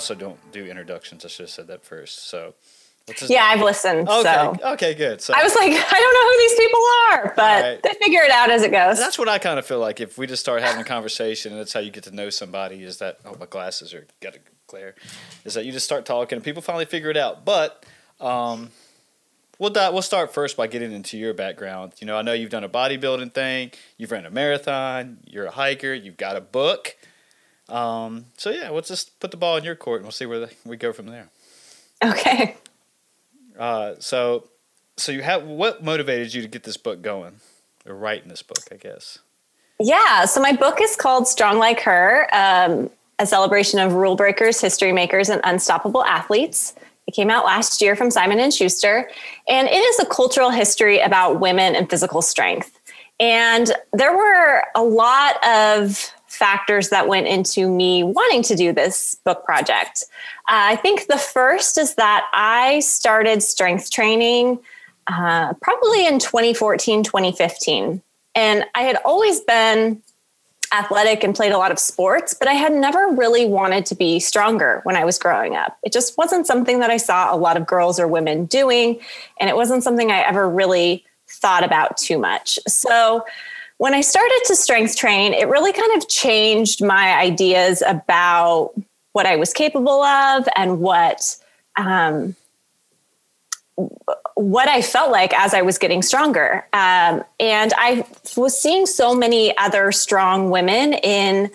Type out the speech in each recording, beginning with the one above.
Also don't do introductions. I should have said that first. So, Yeah, I've listened. Okay. So Okay. Good. So I was like, I don't know who these people are, but Right. they figure it out as it goes. that's what I kind of feel like. If we just start having a conversation, and that's how you get to know somebody. Is that oh my glasses are got to glare? Is that you just start talking and people finally figure it out. But um, we'll we'll start first by getting into your background. You know, I know you've done a bodybuilding thing. You've ran a marathon. You're a hiker. You've got a book. Um, so yeah, let's just put the ball in your court and we'll see where the, we go from there. Okay. Uh, so, so you have what motivated you to get this book going, or writing this book? I guess. Yeah. So my book is called Strong Like Her, um, a celebration of rule breakers, history makers, and unstoppable athletes. It came out last year from Simon and Schuster, and it is a cultural history about women and physical strength. And there were a lot of factors that went into me wanting to do this book project. Uh, I think the first is that I started strength training uh, probably in 2014, 2015. And I had always been athletic and played a lot of sports, but I had never really wanted to be stronger when I was growing up. It just wasn't something that I saw a lot of girls or women doing. And it wasn't something I ever really thought about too much. So when I started to strength train, it really kind of changed my ideas about what I was capable of and what um, what I felt like as I was getting stronger. Um, and I was seeing so many other strong women in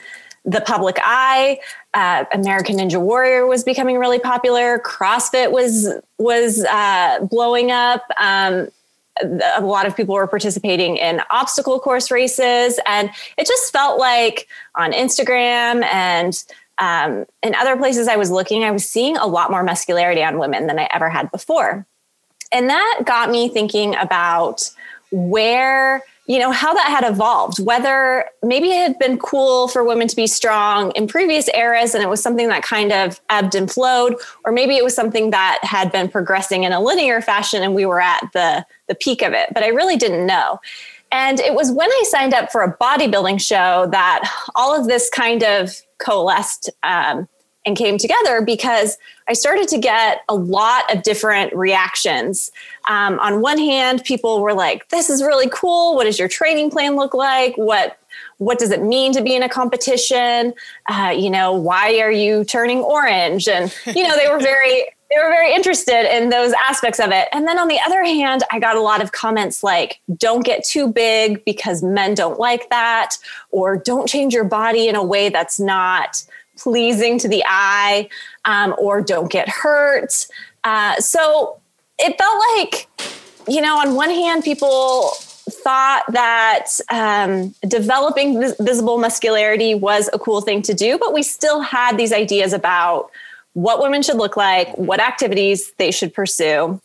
the public eye. Uh, American Ninja Warrior was becoming really popular. CrossFit was was uh, blowing up. Um, a lot of people were participating in obstacle course races, and it just felt like on Instagram and um, in other places I was looking, I was seeing a lot more muscularity on women than I ever had before. And that got me thinking about where, you know, how that had evolved, whether maybe it had been cool for women to be strong in previous eras and it was something that kind of ebbed and flowed, or maybe it was something that had been progressing in a linear fashion and we were at the, the peak of it. But I really didn't know. And it was when I signed up for a bodybuilding show that all of this kind of coalesced um, and came together because I started to get a lot of different reactions. Um, on one hand, people were like, "This is really cool. What does your training plan look like? What what does it mean to be in a competition? Uh, you know, why are you turning orange?" And you know, they were very they were very interested in those aspects of it. And then on the other hand, I got a lot of comments like, don't get too big because men don't like that, or don't change your body in a way that's not pleasing to the eye um, or don't get hurt. Uh, so it felt like, you know, on one hand, people thought that um, developing vis- visible muscularity was a cool thing to do, but we still had these ideas about what women should look like, what activities they should pursue.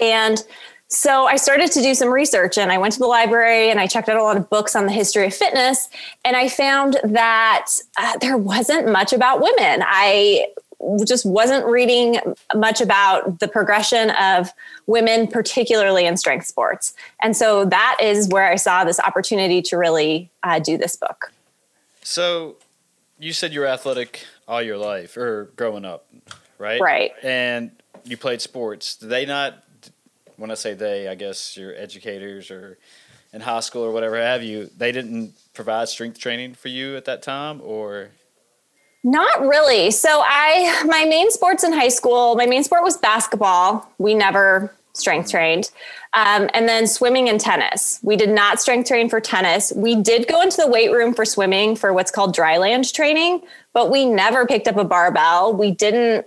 And so I started to do some research and I went to the library and I checked out a lot of books on the history of fitness. And I found that uh, there wasn't much about women. I just wasn't reading much about the progression of women, particularly in strength sports. And so that is where I saw this opportunity to really uh, do this book. So you said you were athletic all your life or growing up, right? Right. And you played sports. Did they not, when I say they, I guess your educators or in high school or whatever have you, they didn't provide strength training for you at that time or? Not really. So I my main sports in high school, my main sport was basketball. We never strength trained. Um, and then swimming and tennis. We did not strength train for tennis. We did go into the weight room for swimming for what's called dry land training, but we never picked up a barbell. We didn't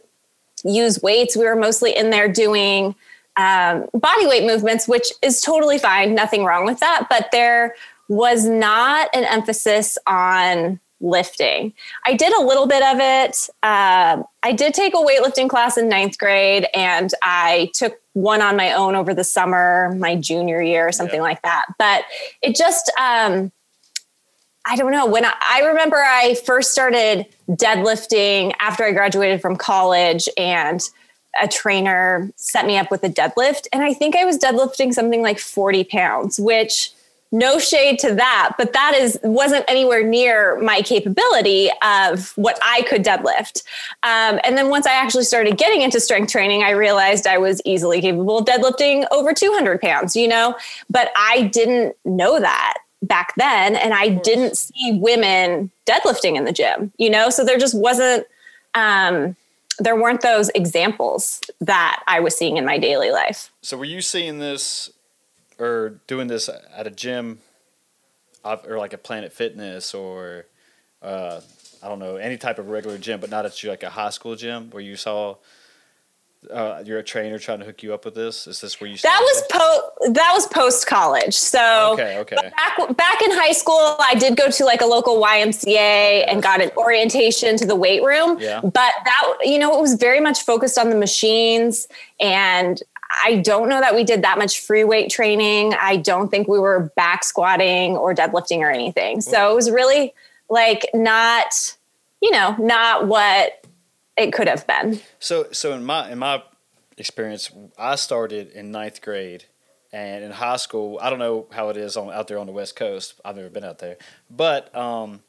use weights. We were mostly in there doing um, body weight movements, which is totally fine. Nothing wrong with that. But there was not an emphasis on lifting. I did a little bit of it. Uh, I did take a weightlifting class in ninth grade, and I took one on my own over the summer, my junior year, or something yeah. like that. But it just, um, I don't know. When I, I remember I first started deadlifting after I graduated from college, and a trainer set me up with a deadlift, and I think I was deadlifting something like 40 pounds, which no shade to that but that is wasn't anywhere near my capability of what i could deadlift. Um, and then once i actually started getting into strength training i realized i was easily capable of deadlifting over 200 pounds you know? But i didn't know that back then and i didn't see women deadlifting in the gym you know? So there just wasn't um, there weren't those examples that i was seeing in my daily life. So were you seeing this or doing this at a gym or like a Planet Fitness or uh, I don't know any type of regular gym, but not at like a high school gym where you saw uh, you're a trainer trying to hook you up with this. Is this where you? That was po- That was post college. So okay, okay. Back back in high school, I did go to like a local YMCA and got an orientation to the weight room. Yeah. But that you know it was very much focused on the machines and I don't know that we did that much free weight training. I don't think we were back squatting or deadlifting or anything. So it was really like not, you know, not what it could have been. So, so in my in my experience, I started in ninth grade, and in high school, I don't know how it is on out there on the West Coast. I've never been out there, but um,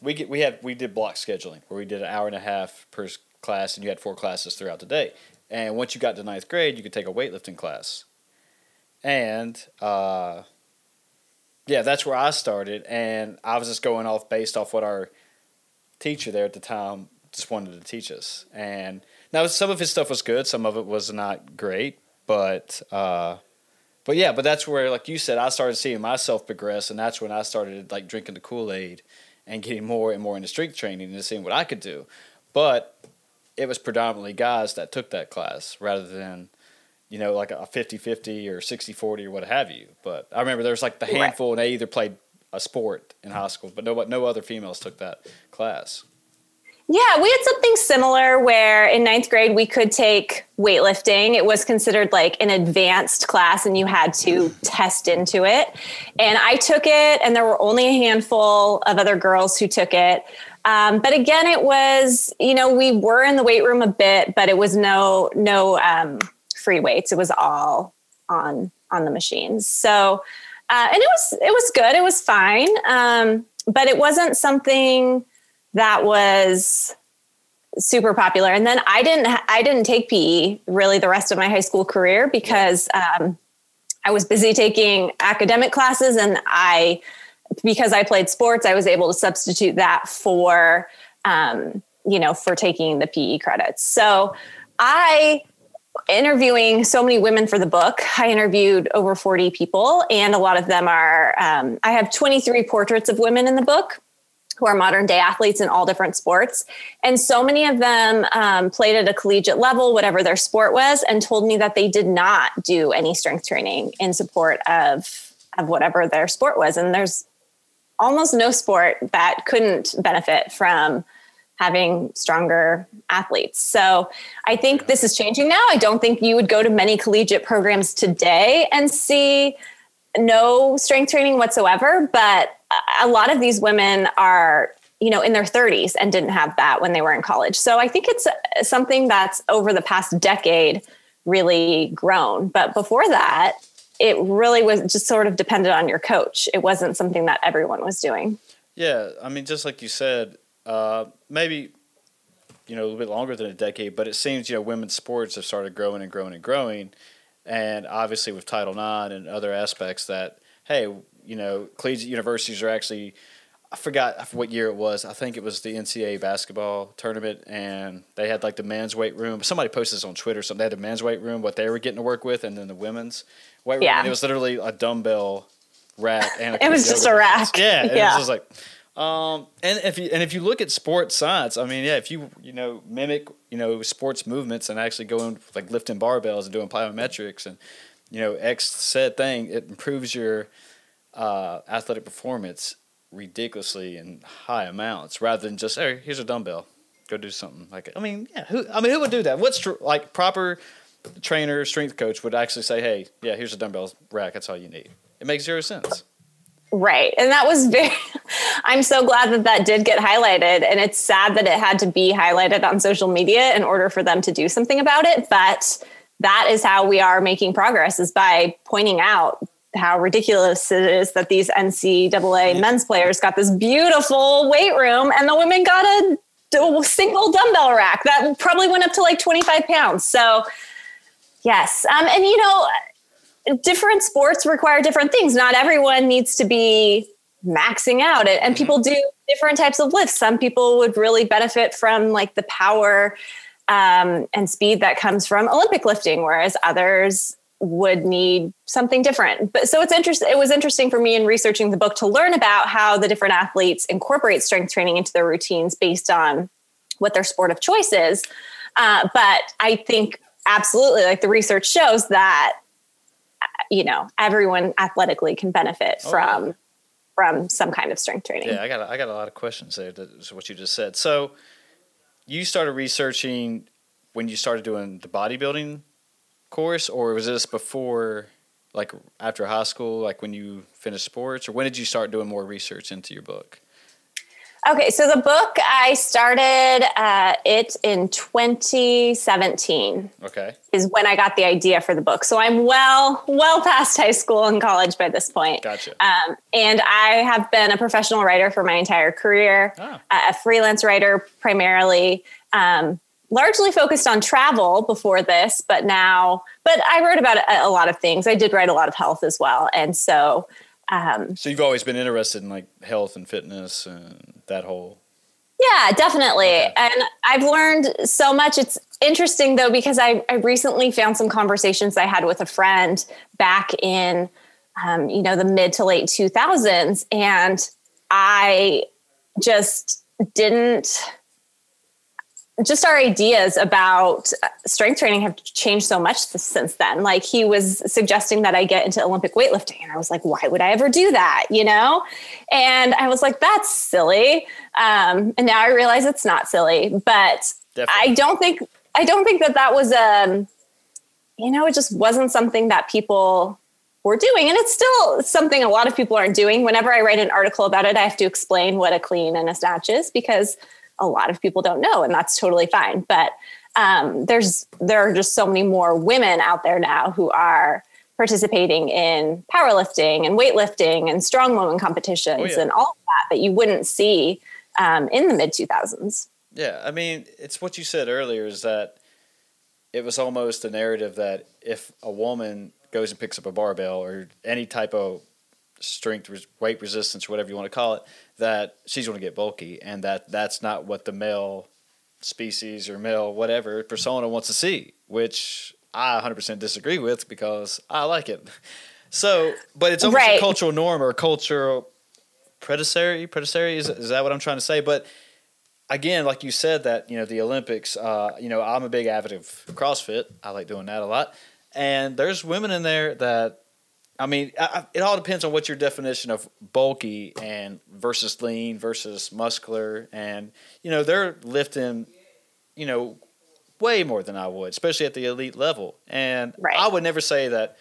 we get we had we did block scheduling where we did an hour and a half per class, and you had four classes throughout the day. And once you got to ninth grade, you could take a weightlifting class. And uh, yeah, that's where I started. And I was just going off based off what our teacher there at the time just wanted to teach us. And now some of his stuff was good, some of it was not great, but uh, but yeah, but that's where, like you said, I started seeing myself progress, and that's when I started like drinking the Kool Aid and getting more and more into strength training and seeing what I could do. But it was predominantly guys that took that class rather than you know like a 50-50 or 60-40 or what have you but i remember there was like the handful and they either played a sport in high school but no no other females took that class yeah, we had something similar where in ninth grade we could take weightlifting. It was considered like an advanced class and you had to test into it. And I took it, and there were only a handful of other girls who took it. Um, but again, it was, you know, we were in the weight room a bit, but it was no, no um, free weights. It was all on, on the machines. So, uh, and it was, it was good. It was fine. Um, but it wasn't something that was super popular. And then I didn't, I didn't take PE really the rest of my high school career because, um, I was busy taking academic classes and I, because I played sports, I was able to substitute that for, um, you know, for taking the PE credits. So I, interviewing so many women for the book, I interviewed over 40 people, and a lot of them are, um, I have 23 portraits of women in the book who are modern day athletes in all different sports. And so many of them um, played at a collegiate level, whatever their sport was, and told me that they did not do any strength training in support of, of whatever their sport was. And there's almost no sport that couldn't benefit from having stronger athletes. So I think this is changing now. I don't think you would go to many collegiate programs today and see no strength training whatsoever, but a lot of these women are you know in their 30s and didn't have that when they were in college. So I think it's something that's over the past decade really grown. But before that, it really was just sort of dependent on your coach. It wasn't something that everyone was doing. Yeah, I mean, just like you said, uh, maybe you know a little bit longer than a decade, but it seems you know women's sports have started growing and growing and growing, and obviously with Title IX and other aspects that hey, you know, collegiate universities are actually. I forgot what year it was. I think it was the NCAA basketball tournament, and they had like the men's weight room. Somebody posted this on Twitter. Something they had the men's weight room, what they were getting to work with, and then the women's weight room. Yeah. And it was literally a dumbbell rack, and it was just a rack. Yeah, yeah. It was just like um, and if you and if you look at sports science, I mean, yeah, if you you know mimic you know sports movements and actually going like lifting barbells and doing plyometrics and you know X said thing, it improves your uh, athletic performance ridiculously in high amounts rather than just hey, here's a dumbbell, go do something like. it. I mean, yeah, who I mean, who would do that? What's tr- like proper trainer, strength coach would actually say, hey, yeah, here's a dumbbell rack, that's all you need. It makes zero sense. Right. And that was very, I'm so glad that that did get highlighted. And it's sad that it had to be highlighted on social media in order for them to do something about it. But that is how we are making progress is by pointing out how ridiculous it is that these NCAA men's players got this beautiful weight room and the women got a, a single dumbbell rack that probably went up to like 25 pounds. So, yes. Um, and, you know, different sports require different things. Not everyone needs to be maxing out it. And people mm-hmm. do different types of lifts. Some people would really benefit from like the power um, and speed that comes from Olympic lifting, whereas others would need something different. But so it's interesting. It was interesting for me in researching the book to learn about how the different athletes incorporate strength training into their routines based on what their sport of choice is. Uh, but I think absolutely, like the research shows that you know everyone athletically can benefit oh, from yeah. from some kind of strength training. Yeah, I got a, I got a lot of questions there. To what you just said. So you started researching when you started doing the bodybuilding course, or was this before? Like after high school, like when you finished sports, or when did you start doing more research into your book? Okay, so the book I started uh, it in 2017. Okay, is when I got the idea for the book. So I'm well well past high school and college by this point. Gotcha. Um, and I have been a professional writer for my entire career, oh. uh, a freelance writer primarily. Um, largely focused on travel before this, but now, but I wrote about a, a lot of things. I did write a lot of health as well, and so um, so you've always been interested in like health and fitness and that whole. Yeah, definitely. Okay. And I've learned so much. It's interesting though, because I, I recently found some conversations I had with a friend back in, um, you know, the mid to late 2000s. And I just didn't just our ideas about strength training have changed so much since then. Like he was suggesting that I get into Olympic weightlifting, and I was like, why would I ever do that? You know? And I was like, that's silly. Um, and now I realize it's not silly, but Definitely. I don't think I don't think that that was um, you know, it just wasn't something that people were doing, and it's still something a lot of people aren't doing. Whenever I write an article about it, I have to explain what a clean and a snatch is because a lot of people don't know, and that's totally fine. But um, there's there are just so many more women out there now who are participating in powerlifting and weightlifting and strong woman competitions oh, yeah. and all of that that you wouldn't see um, in the mid 2000s. Yeah, I mean, it's what you said earlier is that it was almost a narrative that if a woman goes and picks up a barbell or any type of strength, weight resistance, or whatever you want to call it, that she's going to get bulky, and that that's not what the male species or male whatever persona wants to see, which I 100% disagree with because I like it. So, but it's almost right. a cultural norm or cultural predatory. Predatory is is that what I'm trying to say? But again, like you said, that you know the Olympics. Uh, you know, I'm a big advocate of CrossFit. I like doing that a lot. And there's women in there that, I mean, I, it all depends on what your definition of bulky and versus lean versus muscular, and you know they're lifting, you know, way more than I would, especially at the elite level. And Right. I would never say that,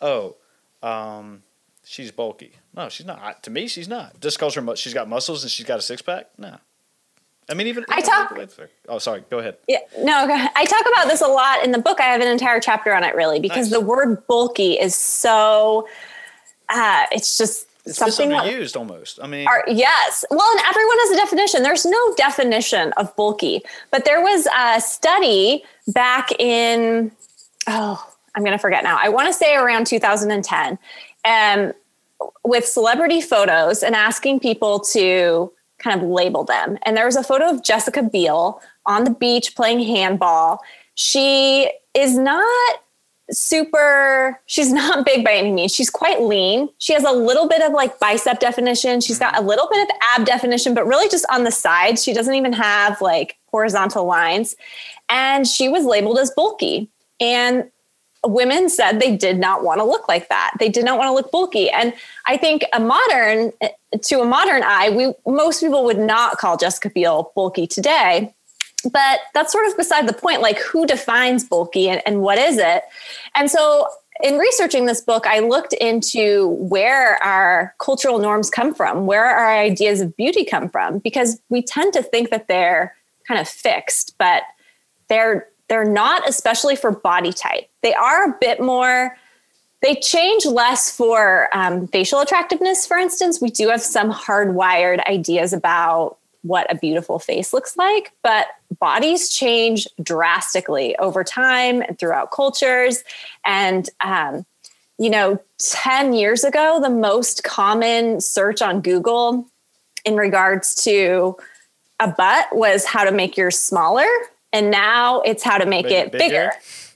oh, um, she's bulky. No, she's not. To me, she's not. Just because her mu- she's got muscles and she's got a six pack. No. I mean, even I talk- Oh, sorry. Go ahead. Yeah, no. I talk about this a lot in the book. I have an entire chapter on it, really, because Nice. the word bulky is so. Uh, it's just It's something that almost. I mean, are yes. Well, and everyone has a definition. There's no definition of bulky, but there was a study back in oh, I'm going to forget now. I want to say around 2010, um, with celebrity photos and asking people to kind of label them. And there was a photo of Jessica Biel on the beach playing handball. She is not super she's not big by any means. She's quite lean. She has a little bit of like bicep definition. She's got a little bit of ab definition but really just on the sides she doesn't even have like horizontal lines. And she was labeled as bulky. And women said they did not want to look like that. They did not want to look bulky. And i think a modern to a modern eye we most people would not call jessica biel bulky today. But that's sort of beside the point like who defines bulky and, and what is it? And so in researching this book i looked into where our cultural norms come from where our ideas of beauty come from because we tend to think that they're kind of fixed but they're they're not especially for body type. They are a bit more they change less for um, facial attractiveness for instance. We do have some hardwired ideas about what a beautiful face looks like but bodies change drastically over time and throughout cultures. And um, you know 10 years ago the most common search on google in regards to a butt was how to make yours smaller and now it's how to make it bigger. bigger?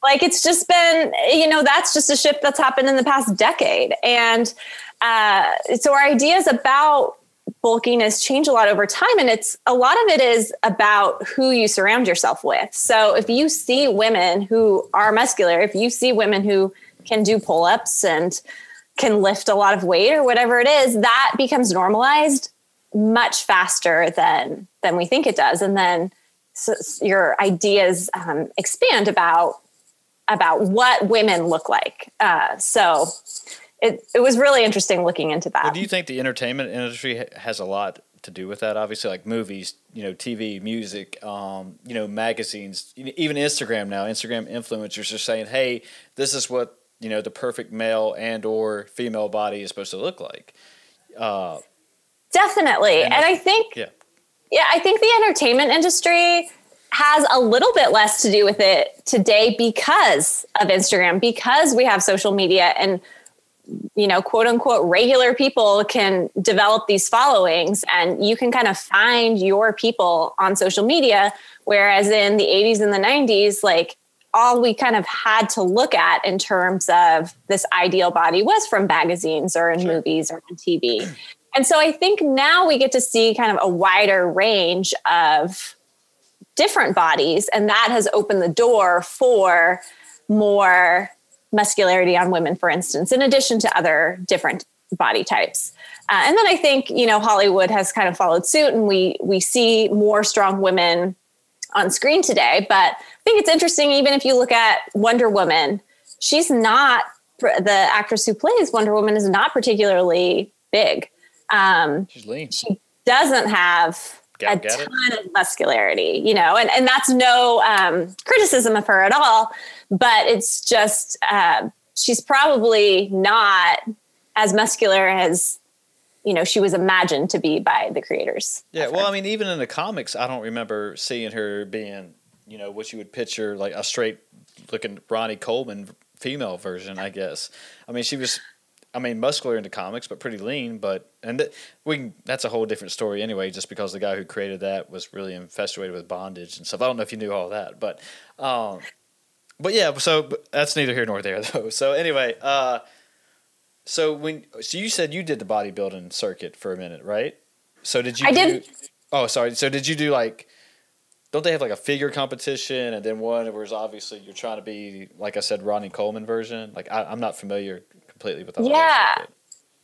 like it's just been you know that's just a shift that's happened in the past decade and uh, so our ideas about bulkiness change a lot over time and it's a lot of it is about who you surround yourself with so if you see women who are muscular if you see women who can do pull-ups and can lift a lot of weight or whatever it is that becomes normalized much faster than than we think it does and then so your ideas um, expand about about what women look like uh, so it, it was really interesting looking into that Well, do you think the entertainment industry has a lot to do with that? Obviously, like movies, you know, TV, music, um, you know, magazines, even Instagram now. Instagram influencers are saying, "Hey, this is what you know the perfect male and or female body is supposed to look like." Uh, definitely And and, I- i think yeah, Yeah, I think the entertainment industry has a little bit less to do with it today because of Instagram, because we have social media and you know, quote unquote regular people can develop these followings and you can kind of find your people on social media whereas in the 80s and the 90s like all we kind of had to look at in terms of this ideal body was from magazines or in movies or on TV. And so I think now we get to see kind of a wider range of different bodies, and that has opened the door for more muscularity on women, for instance, in addition to other different body types. Uh, and then I think you know Hollywood has kind of followed suit, and we we see more strong women on screen today. But I think it's interesting, even if you look at Wonder Woman, she's not the actress who plays Wonder Woman is not particularly big. Um, she's lean. she doesn't have a Gadot? ton of muscularity, you know, and, and that's no um, criticism of her at all, but it's just uh, she's probably not as muscular as you know she was imagined to be by the creators. Yeah, well. I mean, even in the comics, I don't remember seeing her being, you know, what you would picture like a straight looking Ronnie Coleman female version, I guess. I mean, she was, I mean, muscular in the comics, but pretty lean. But and th- we can, that's a whole different story anyway. Just because the guy who created that was really infatuated with bondage and stuff. I don't know if you knew all that, but, um, but yeah. So but that's neither here nor there though. So anyway, uh, So when so you said you did the bodybuilding circuit for a minute, right? So did you? I do, did. Oh, sorry. So did you do like? Don't they have like a figure competition and then one where it's obviously you're trying to be like I said, Ronnie Coleman version? Like I, I'm not familiar completely with the Yeah.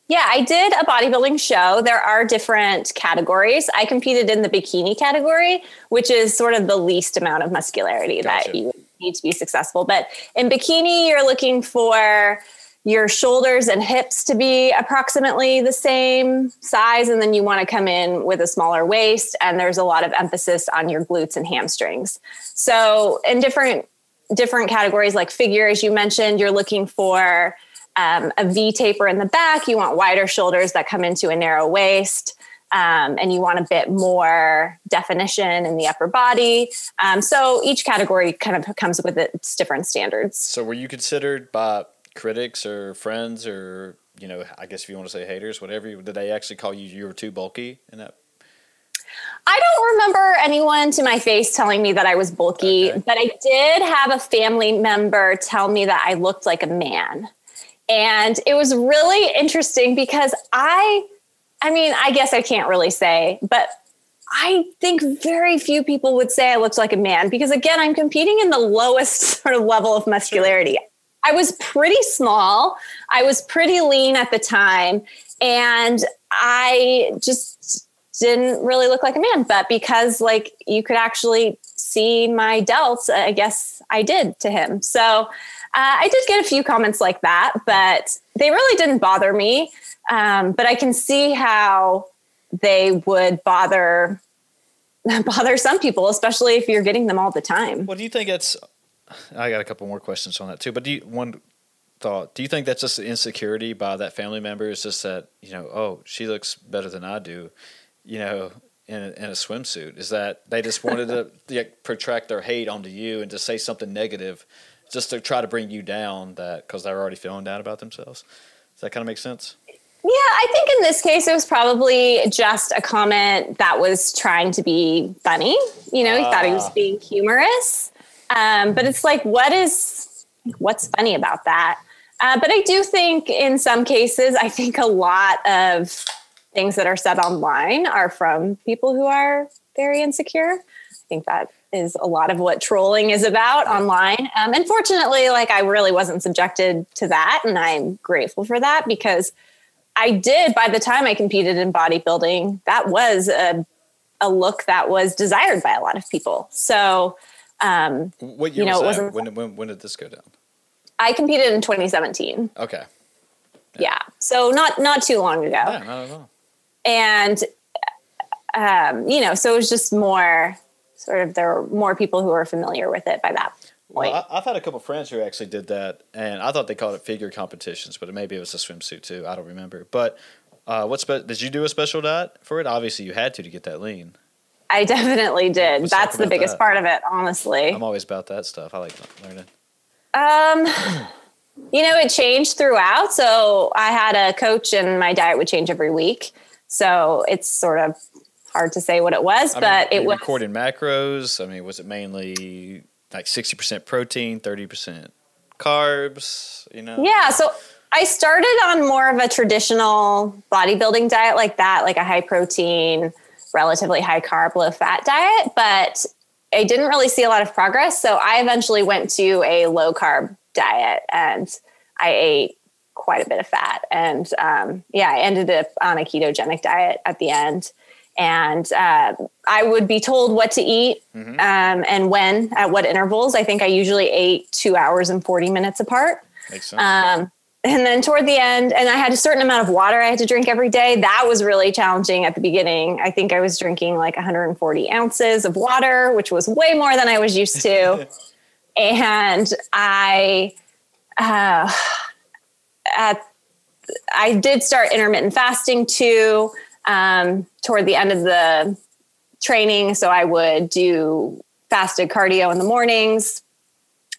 Yeah, I did a bodybuilding show. There are different categories. I competed in the bikini category, which is sort of the least amount of muscularity that you need to be successful. But in bikini, you're looking for your shoulders and hips to be approximately the same size. And then you want to come in with a smaller waist. And there's a lot of emphasis on your glutes and hamstrings. So in different different categories like figure, as you mentioned, you're looking for um, a V taper in the back. You want wider shoulders that come into a narrow waist. Um, and you want a bit more definition in the upper body. Um, so each category kind of comes with its different standards. So were you considered by critics or friends or you know I guess if you want to say haters, whatever, did they actually call you you were too bulky in that? I don't remember anyone to my face telling me that I was bulky, Okay. but I did have a family member tell me that I looked like a man. And it was really interesting because I, I mean, I guess I can't really say, but I think very few people would say I looked like a man because, again, I'm competing in the lowest sort of level of muscularity. I was pretty small, I was pretty lean at the time, and I just didn't really look like a man. But because, like, you could actually see my delts, I guess I did to him. So, uh, I did get a few comments like that, but they really didn't bother me. Um, but I can see how they would bother bother some people, especially if you're getting them all the time. Well, do you think it's? I got a couple more questions on that too. But do you, one thought? Do you think that's just insecurity by that family member? Is just that you know, oh, she looks better than I do, you know, in a, in a swimsuit. Is that they just wanted to protract their hate onto you and to say something negative, just to try to bring you down? That because they're already feeling down about themselves. Does that kind of make sense? Yeah, I think in this case it was probably just a comment that was trying to be funny. You know, he thought he was Ah. being humorous. Um, but it's like, what is what's funny about that? Uh, but I do think in some cases, I think a lot of things that are said online are from people who are very insecure. I think that is a lot of what trolling is about online. Um, and fortunately, like I really wasn't subjected to that, and I'm grateful for that because I did. By the time I competed in bodybuilding, that was a a look that was desired by a lot of people. So um, What year You know, it was that? When, when when did this go down? I competed in 2017. Okay. Yeah, so not not too long ago. Yeah, not at all. and um, you know, so it was just more sort of there are more people who are familiar with it by that point. Well, I, I've had a couple friends who actually did that, and I thought they called it figure competitions, but maybe it was a swimsuit too. I don't remember. But uh, what spe- did you do a special diet for it? Obviously, you had to to get that lean. I definitely did. Let's That's the biggest that. part of it, honestly. I'm always about that stuff. I like learning. Um, you know, it changed throughout. So I had a coach, and my diet would change every week. So it's sort of hard to say what it was, I but mean, it was. recording macros. I mean, was it mainly like sixty percent protein, thirty percent carbs? You know. Yeah. So I started on more of a traditional bodybuilding diet like that, like a high protein, relatively high carb, low fat diet, but I didn't really see a lot of progress. So I eventually went to a low carb diet and I ate quite a bit of fat. And um, yeah, I ended up on a ketogenic diet at the end. And uh, I would be told what to eat Mm-hmm. um, and when, at what intervals. I think I usually ate two hours and 40 minutes apart. makes sense. Um, and then toward the end, and I had a certain amount of water I had to drink every day. That was really challenging at the beginning. I think I was drinking like 140 ounces of water, which was way more than I was used to. and I, uh, at, I did start intermittent fasting too um, toward the end of the training. So I would do fasted cardio in the mornings,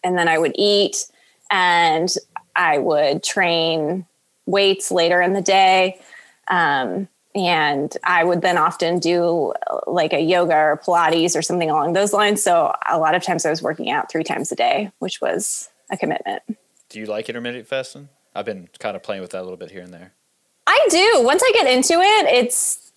and then I would eat, and I would train weights later in the day. Um, and I would then often do uh, like a yoga or Pilates or something along those lines. So a lot of times I was working out three times a day, which was a commitment. Do you like intermittent fasting? I've been kind of playing with that a little bit here and there. I do. Once I get into it, it's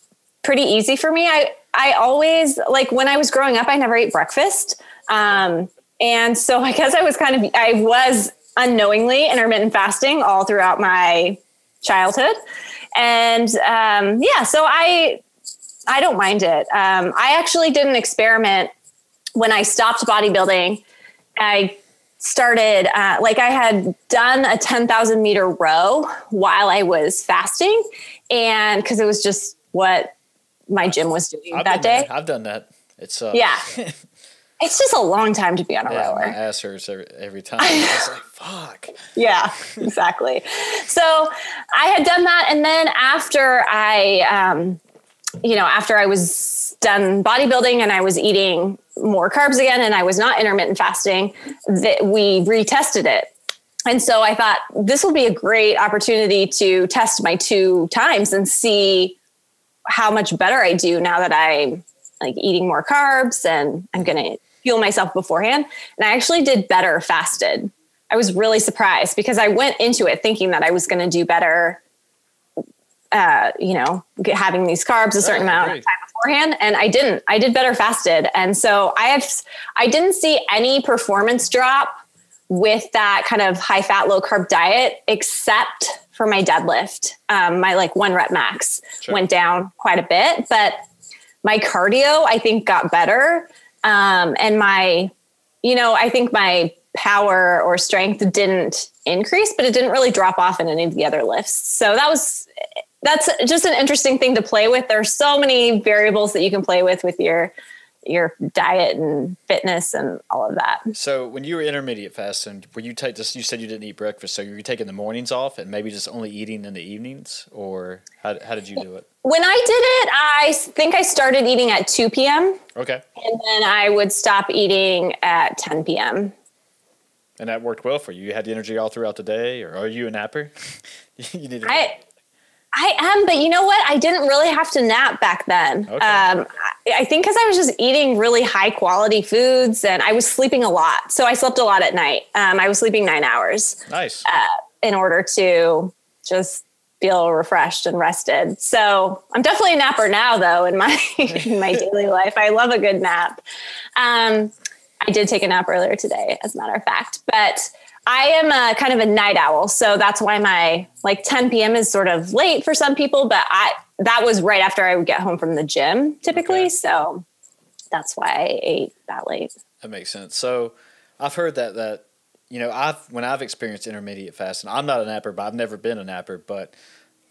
pretty easy for me. I I always like when I was growing up, I never ate breakfast. Um, and so I guess I was kind of I was unknowingly intermittent fasting all throughout my childhood. And um, yeah, so I I don't mind it. Um, I actually did an experiment when I stopped bodybuilding. I started uh, like I had done a 10,000 meter row while I was fasting, and because it was just what my gym was doing I've that day. I've done that. It's uh, Yeah. It's just a long time to be on a yeah, my rower. ass hurts every, every time. It's like fuck. Yeah, exactly. so I had done that. And then after I, um, you know, after I was done bodybuilding and I was eating more carbs again and I was not intermittent fasting, that we retested it. And so I thought this will be a great opportunity to test my two times and see how much better I do now that I'm like eating more carbs and I'm going to fuel myself beforehand. And I actually did better fasted. I was really surprised because I went into it thinking that I was going to do better, uh, you know, having these carbs a certain Right, amount agreed. of time beforehand, and I didn't. I did better fasted, and so I have. I didn't see any performance drop with that kind of high fat, low carb diet, except for my deadlift. Um, my like one rep max Sure. went down quite a bit, but my cardio I think got better, um, and my you know, I think my power or strength didn't increase, but it didn't really drop off in any of the other lifts. So that was that's just an interesting thing to play with. There's so many variables that you can play with with your your diet and fitness and all of that. So when you were intermediate fasting, were you take this? You said you didn't eat breakfast, so you were taking the mornings off and maybe just only eating in the evenings, or how, how did you do it? When I did it, I think I started eating at 2 p.m. Okay, and then I would stop eating at 10 p.m. and that worked well for you. You had the energy all throughout the day, or are you a napper? you need. To- I I am, but you know what? I didn't really have to nap back then. Okay. Um, I, think because I was just eating really high quality foods and I was sleeping a lot. So I slept a lot at night. Um, I was sleeping nine hours nice. in order to just feel refreshed and rested. So I'm definitely a napper now, though, in my in my daily life. I love a good nap. Um, I did take a nap earlier today, as a matter of fact, but I am a kind of a night owl, so that's why my like 10 p.m. is sort of late for some people. But I that was right after I would get home from the gym, typically. Okay. So that's why I ate that late. That makes sense. So I've heard that that you know I've when I've experienced intermediate fasting, I'm not a napper, but I've never been a napper, but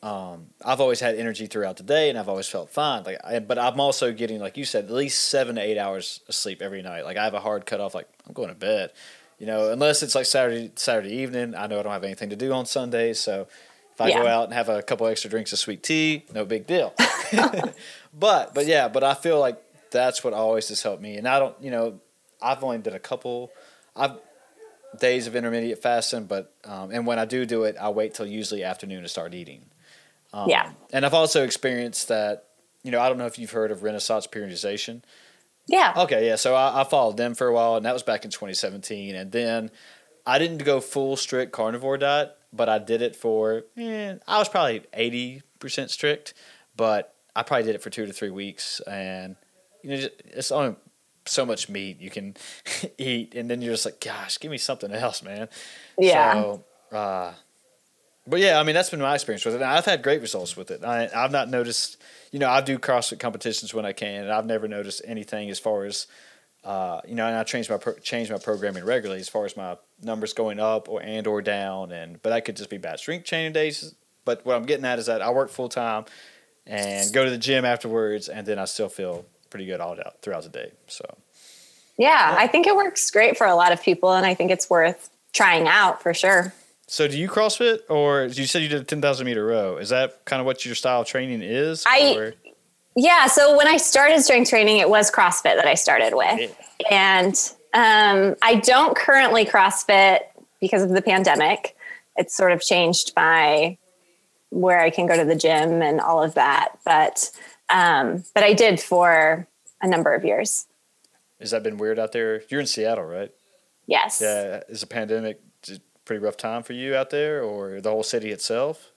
um, I've always had energy throughout the day, and I've always felt fine. Like, I, but I'm also getting like you said, at least seven to eight hours of sleep every night. Like I have a hard cutoff. Like I'm going to bed, you know, unless it's like Saturday Saturday evening. I know I don't have anything to do on Sundays, so if I go out and have a couple extra drinks of sweet tea, no big deal. but but yeah, but I feel like that's what always has helped me. And I don't, you know, I've only done a couple, I've days of intermediate fasting, but um, and when I do do it, I wait till usually afternoon to start eating. Um, Yeah. And I've also experienced that. You know, I don't know if you've heard of Renaissance periodization. Yeah. Okay, yeah. So I, I followed them for a while, and that was back in 2017. And then I didn't go full strict carnivore diet, but I did it for. Eh, I was probably 80 percent strict, but I probably did it for two to three weeks, and you know, it's only so much meat you can eat, and then you're just like, gosh, give me something else, man. Yeah. So, uh, but yeah, I mean that's been my experience with it. And I've had great results with it. I, I've not noticed, you know, I do CrossFit competitions when I can, and I've never noticed anything as far as, uh, you know, and I change my pro- change my programming regularly as far as my numbers going up or and or down, and but that could just be bad strength training days. But what I'm getting at is that I work full time and go to the gym afterwards, and then I still feel pretty good all out throughout the day. So Yeah, I think it works great for a lot of people, and I think it's worth trying out for sure. So do you CrossFit or you said you did a 10,000 meter row? Is that kind of what your style of training is? I- or- Yeah, so when I started strength training, it was CrossFit that I started with. And um, I don't currently CrossFit because of the pandemic. It's sort of changed my where I can go to the gym and all of that. But um, but I did for a number of years. Has that been weird out there? You're in Seattle, right? Yes. Yeah. Is the pandemic, pretty rough time for you out there, or the whole city itself?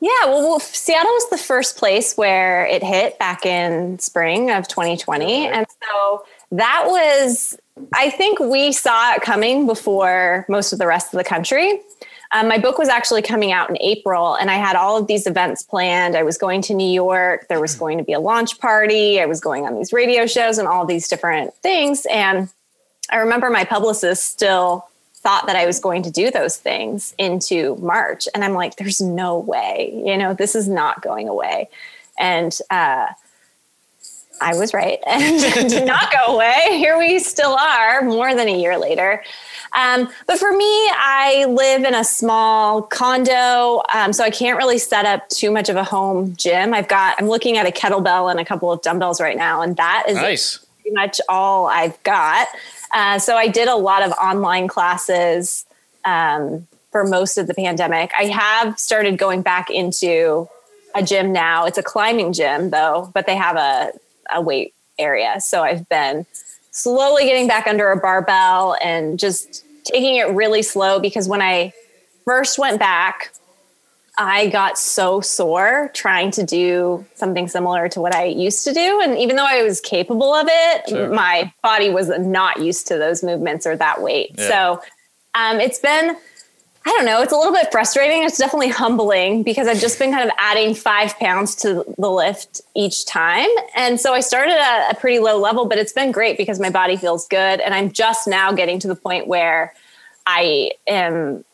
Yeah, well, well, Seattle was the first place where it hit back in spring of 2020. Right. And so that was, I think we saw it coming before most of the rest of the country. Um, my book was actually coming out in April, and I had all of these events planned. I was going to New York. There was going to be a launch party. I was going on these radio shows and all these different things. And I remember my publicist still thought that I was going to do those things into March. And I'm like, there's no way, you know, this is not going away. And uh, I was right and did not go away. Here we still are more than a year later. Um, but for me, I live in a small condo, um, so I can't really set up too much of a home gym. I've got, I'm looking at a kettlebell and a couple of dumbbells right now, and that is nice. pretty much all I've got. Uh, so I did a lot of online classes um, for most of the pandemic. I have started going back into a gym now. It's a climbing gym though, but they have a, a weight area. So I've been slowly getting back under a barbell and just taking it really slow because when I first went back, I got so sore trying to do something similar to what I used to do. And even though I was capable of it, sure. my body was not used to those movements or that weight. Yeah. So um, it's been, I don't know, it's a little bit frustrating. It's definitely humbling because I've just been kind of adding five pounds to the lift each time. And so I started at a pretty low level, but it's been great because my body feels good. And I'm just now getting to the point where I am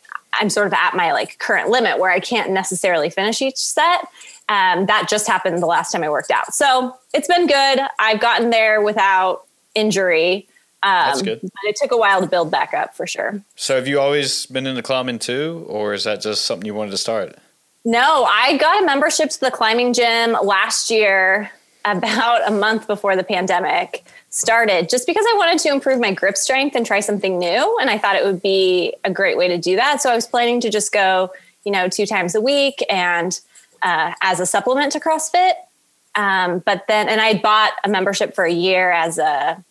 I'm sort of at my like current limit where I can't necessarily finish each set. Um, that just happened the last time I worked out. So it's been good. I've gotten there without injury. Um, That's good. But it took a while to build back up for sure. So have you always been into climbing too, or is that just something you wanted to start? No, I got a membership to the climbing gym last year, about a month before the pandemic started just because I wanted to improve my grip strength and try something new. And I thought it would be a great way to do that. So I was planning to just go, you know, two times a week and uh, as a supplement to CrossFit. Um, but then, and I bought a membership for a year as a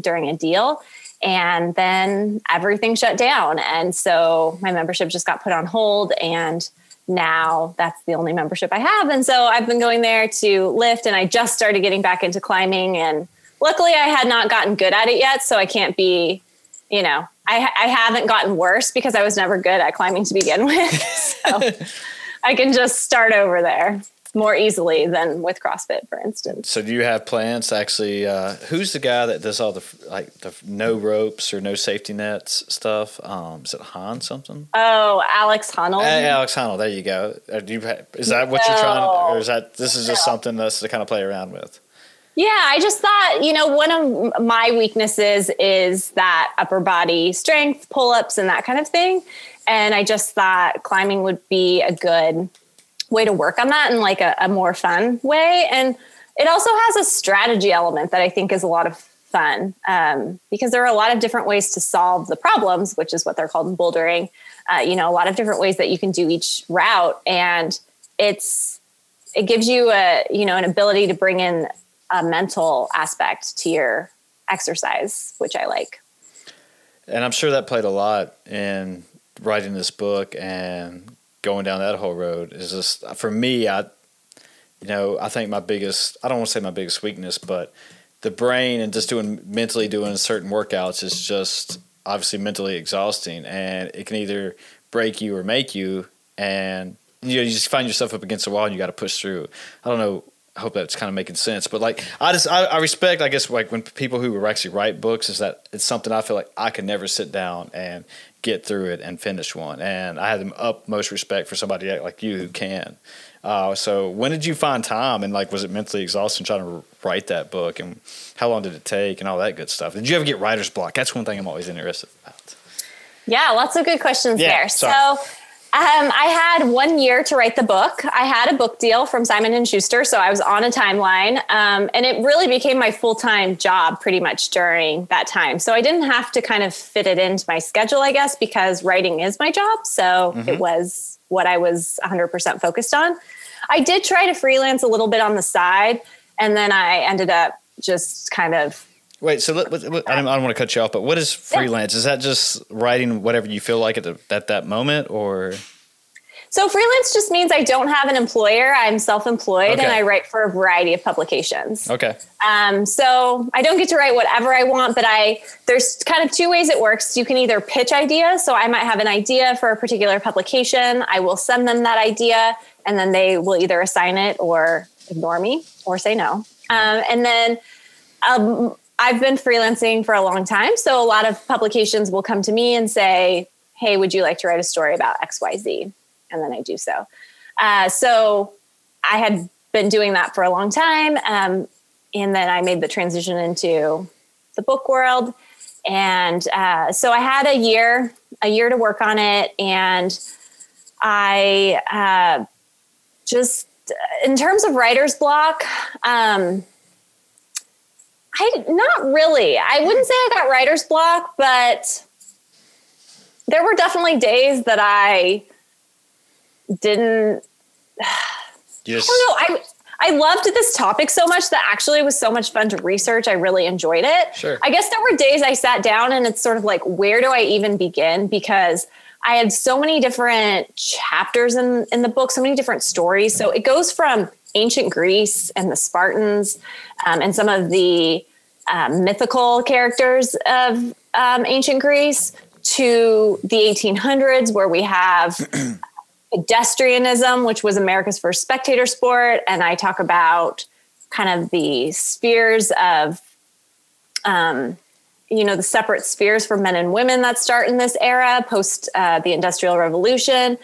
during a deal. And then everything shut down. And so my membership just got put on hold. And now that's the only membership I have. And so I've been going there to lift and I just started getting back into climbing and luckily I had not gotten good at it yet, so I can't be, you know, I, I haven't gotten worse because I was never good at climbing to begin with. so I can just start over there more easily than with CrossFit, for instance. So, do you have plans to actually? Uh, who's the guy that does all the like the no ropes or no safety nets stuff? Um, is it Han something? Oh, Alex Honnold. Hey, Alex Honnold. There you go. Do you, is that what no. you're trying, or is that this is just no. something that's to kind of play around with? Yeah, I just thought, you know, one of my weaknesses is that upper body strength, pull ups, and that kind of thing. And I just thought climbing would be a good way to work on that in like a, a more fun way. And it also has a strategy element that I think is a lot of fun um, because there are a lot of different ways to solve the problems, which is what they're called in bouldering. Uh, you know, a lot of different ways that you can do each route, and it's it gives you a you know an ability to bring in a mental aspect to your exercise, which I like. And I'm sure that played a lot in writing this book and going down that whole road. Is just for me, I, you know, I think my biggest, I don't want to say my biggest weakness, but the brain and just doing mentally doing certain workouts is just obviously mentally exhausting and it can either break you or make you. And, you know, you just find yourself up against a wall and you got to push through. I don't know hope that's kind of making sense. But like, I just I, I, respect, I guess, like when people who actually write books is that it's something I feel like I can never sit down and get through it and finish one. And I have the utmost respect for somebody like you who can. Uh, so when did you find time and like was it mentally exhausting trying to write that book and how long did it take and all that good stuff? Did you ever get writer's block? That's one thing I'm always interested about. Yeah, lots of good questions yeah, there. Sorry. So um, I had one year to write the book. I had a book deal from Simon and Schuster, so I was on a timeline, um, and it really became my full time job pretty much during that time. So I didn't have to kind of fit it into my schedule, I guess, because writing is my job. So mm-hmm. it was what I was 100% focused on. I did try to freelance a little bit on the side, and then I ended up just kind of Wait, so let, let, let- I don't, I don't want to cut you off, but what is freelance? Is that just writing whatever you feel like at, the, at that moment, or So freelance just means I don't have an employer. I'm self-employed Okay. and I write for a variety of publications. okay? Um, so I don't get to write whatever I want, but I there's kind of two ways it works. You can either pitch ideas. So I might have an idea for a particular publication. I will send them that idea, and then they will either assign it or ignore me or say no. Um, and then um, I've been freelancing for a long time, so a lot of publications will come to me and say, "Hey, would you like to write a story about X, Y, Z?" And then I do so. Uh, so I had been doing that for a long time. Um, and then I made the transition into the book world. And uh, so I had a year, a year to work on it, and I uh, just, in terms of writer's block, um, I not really. I wouldn't say I got writer's block, but there were definitely days that I didn't just I don't know. I I loved this topic so much that actually it was so much fun to research. I really enjoyed it. Sure. I guess there were days I sat down and it's sort of like, where do I even begin? Because I had so many different chapters in, in the book, so many different stories. So it goes from ancient Greece and the Spartans um, and some of the um, mythical characters of um, ancient Greece to the 1800s, where we have pedestrianism, which was America's first spectator sport. And I talk about kind of the spheres of, um, you know, the separate spheres for men and women that start in this era post uh, the Industrial Revolution.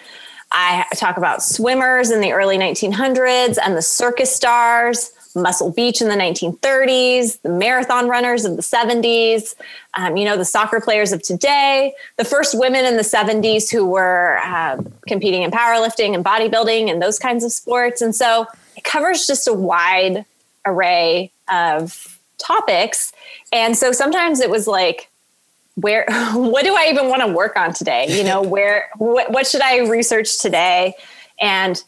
I talk about swimmers in the early 1900s and the circus stars, Muscle Beach in the 1930s, the marathon runners of the 70s, um, you know, the soccer players of today, the first women in the 70s who were uh, competing in powerlifting and bodybuilding and those kinds of sports. And so it covers just a wide array of topics. And so sometimes it was like, where what do i even want to work on today? You know where what, what should i research today? And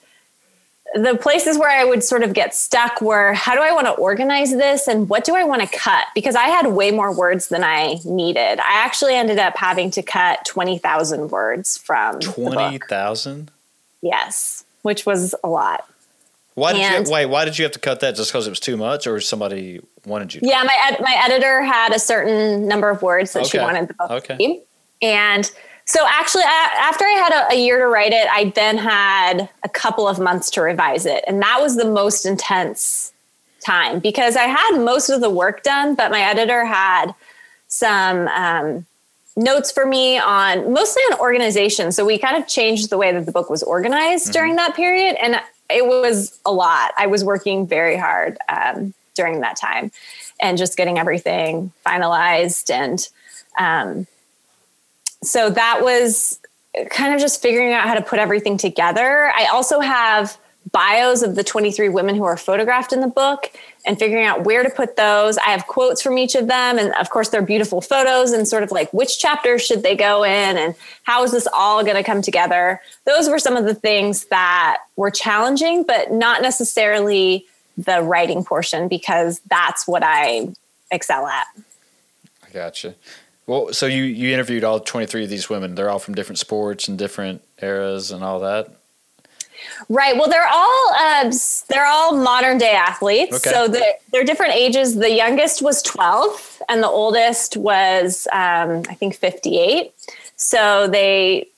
the places where i would sort of get stuck were how do i want to organize this and what do i want to cut? Because i had way more words than i needed. I actually ended up having to cut 20000 words from twenty thousand. yes which was a lot Why did And- you wait? Why did you have to cut that? Just because it was too much, or somebody wanted you? to Yeah, my ed- my editor had a certain number of words that she wanted the book Okay. to be. And so actually, a- after I had a, a year to write it, I then had a couple of months to revise it, and that was the most intense time because I had most of the work done, but my editor had some um, notes for me on mostly on organization. So we kind of changed the way that the book was organized during that period, and it was a lot. I was working very hard um, during that time, and just getting everything finalized. And um, so that was kind of just figuring out how to put everything together. I also have bios of the 23 women who are photographed in the book and figuring out where to put those. I have quotes from each of them. And of course, they're beautiful photos and sort of like which chapter should they go in and how is this all going to come together? Those were some of the things that were challenging, but not necessarily the writing portion because that's what I excel at. I gotcha. Well, so you you interviewed all twenty three of these women. They're all from different sports and different eras and all that. Right. Well, they're all uh, they're all modern day athletes. Okay. So they're, they're different ages. The youngest was 12, and the oldest was um, I think 58. So they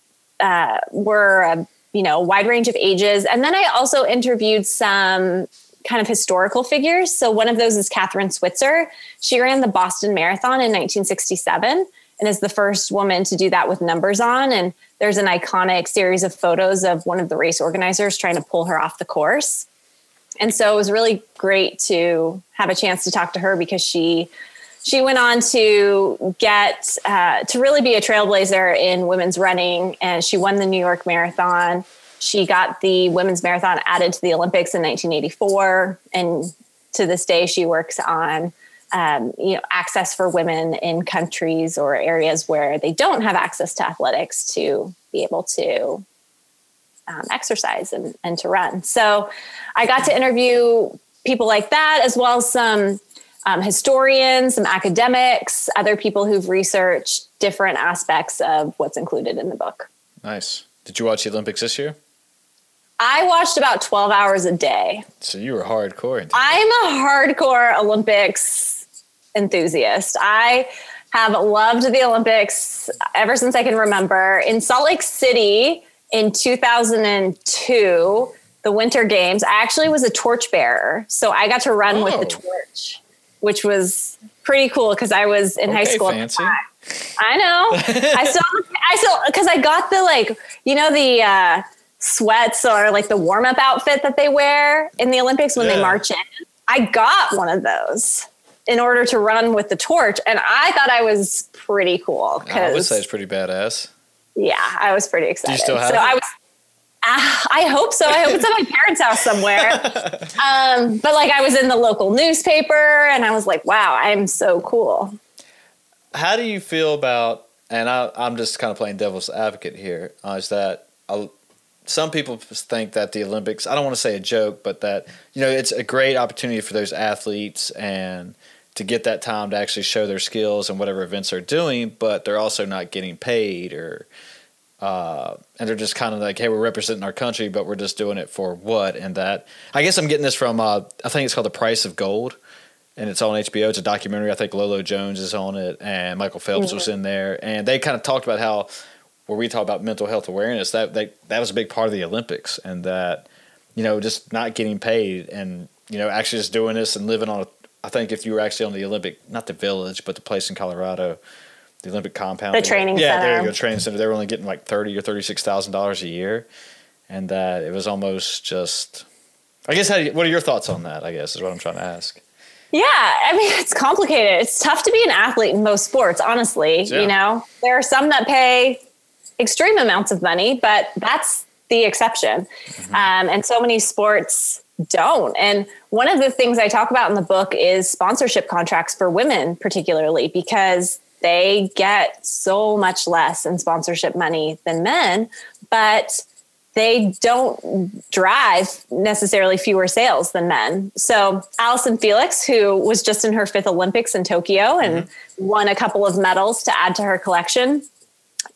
uh, were a you know wide range of ages. And then I also interviewed some kind of historical figures. So one of those is Kathrine Switzer. She ran the Boston Marathon in 1967 and is the first woman to do that with numbers on. And there's an iconic series of photos of one of the race organizers trying to pull her off the course. And so it was really great to have a chance to talk to her because she she went on to get uh, to really be a trailblazer in women's running, and she won the New York Marathon. She got the women's marathon added to the Olympics in 1984, and to this day, she works on um, you know access for women in countries or areas where they don't have access to athletics to be able to um, exercise and, and to run. So I got to interview people like that, as well as some um, historians, some academics, other people who've researched different aspects of what's included in the book. Nice. Did you watch the Olympics this year? I watched about 12 hours a day. So you were hardcore. I'm a hardcore Olympics enthusiast. I have loved the Olympics ever since I can remember. In Salt Lake City in 2002, the Winter Games, I actually was a torchbearer. So I got to run oh. with the oh. torch, which was pretty cool because I was in okay, high school. Fancy. I know. I still, I still, because I got the like, you know, the uh, sweats or like the warm up outfit that they wear in the Olympics when yeah. they march in. I got one of those in order to run with the torch, and I thought I was pretty cool. I would say it's pretty badass. Yeah, I was pretty excited. Do you still have so it? I was. Uh, I hope so. I hope it's at my parents' house somewhere. Um, but like, I was in the local newspaper, and I was like, "Wow, I'm so cool." How do you feel about? And I, am just kind of playing devil's advocate here. Uh, is that some people think that the Olympics, I don't want to say a joke, but that, you know, it's a great opportunity for those athletes and to get that time to actually show their skills and whatever events they're doing, but they're also not getting paid or, uh, and they're just kind of like, hey, we're representing our country, but we're just doing it for what? And that, I guess I'm getting this from, uh, I think it's called The Price of Gold. And it's on HBO. It's a documentary. I think Lolo Jones is on it, and Michael Phelps mm-hmm. was in there. And they kind of talked about how where we talk about mental health awareness, that, that that was a big part of the Olympics, and that you know just not getting paid and you know actually just doing this and living on a. I think if you were actually on the Olympic, not the village, but the place in Colorado, the Olympic compound, the training yeah, center. there you go, training center. They were only getting like thirty or thirty six thousand dollars a year, and that it was almost just. I guess how, what are your thoughts on that? I guess is what I'm trying to ask. Yeah, I mean it's complicated. It's tough to be an athlete in most sports, honestly. Yeah. You know, there are some that pay extreme amounts of money, but that's the exception. Mm-hmm. Um, and so many sports don't. And one of the things I talk about in the book is sponsorship contracts for women, particularly because they get so much less in sponsorship money than men, but they don't drive necessarily fewer sales than men. So Allyson Felix, who was just in her fifth Olympics in Tokyo and mm-hmm. won a couple of medals to add to her collection,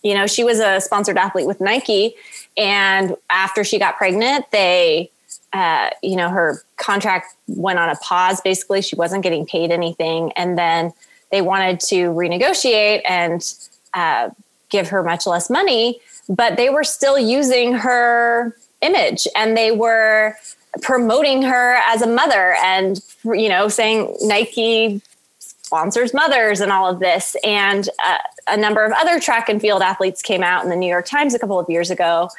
you know, she was a sponsored athlete with Nike. And after she got pregnant, they, uh, you know, her contract went on a pause. Basically, she wasn't getting paid anything. And then they wanted to renegotiate and uh, give her much less money, but they were still using her image and they were promoting her as a mother and, you know, saying Nike sponsors mothers and all of this. And uh, a number of other track and field athletes came out in the New York Times a couple of years ago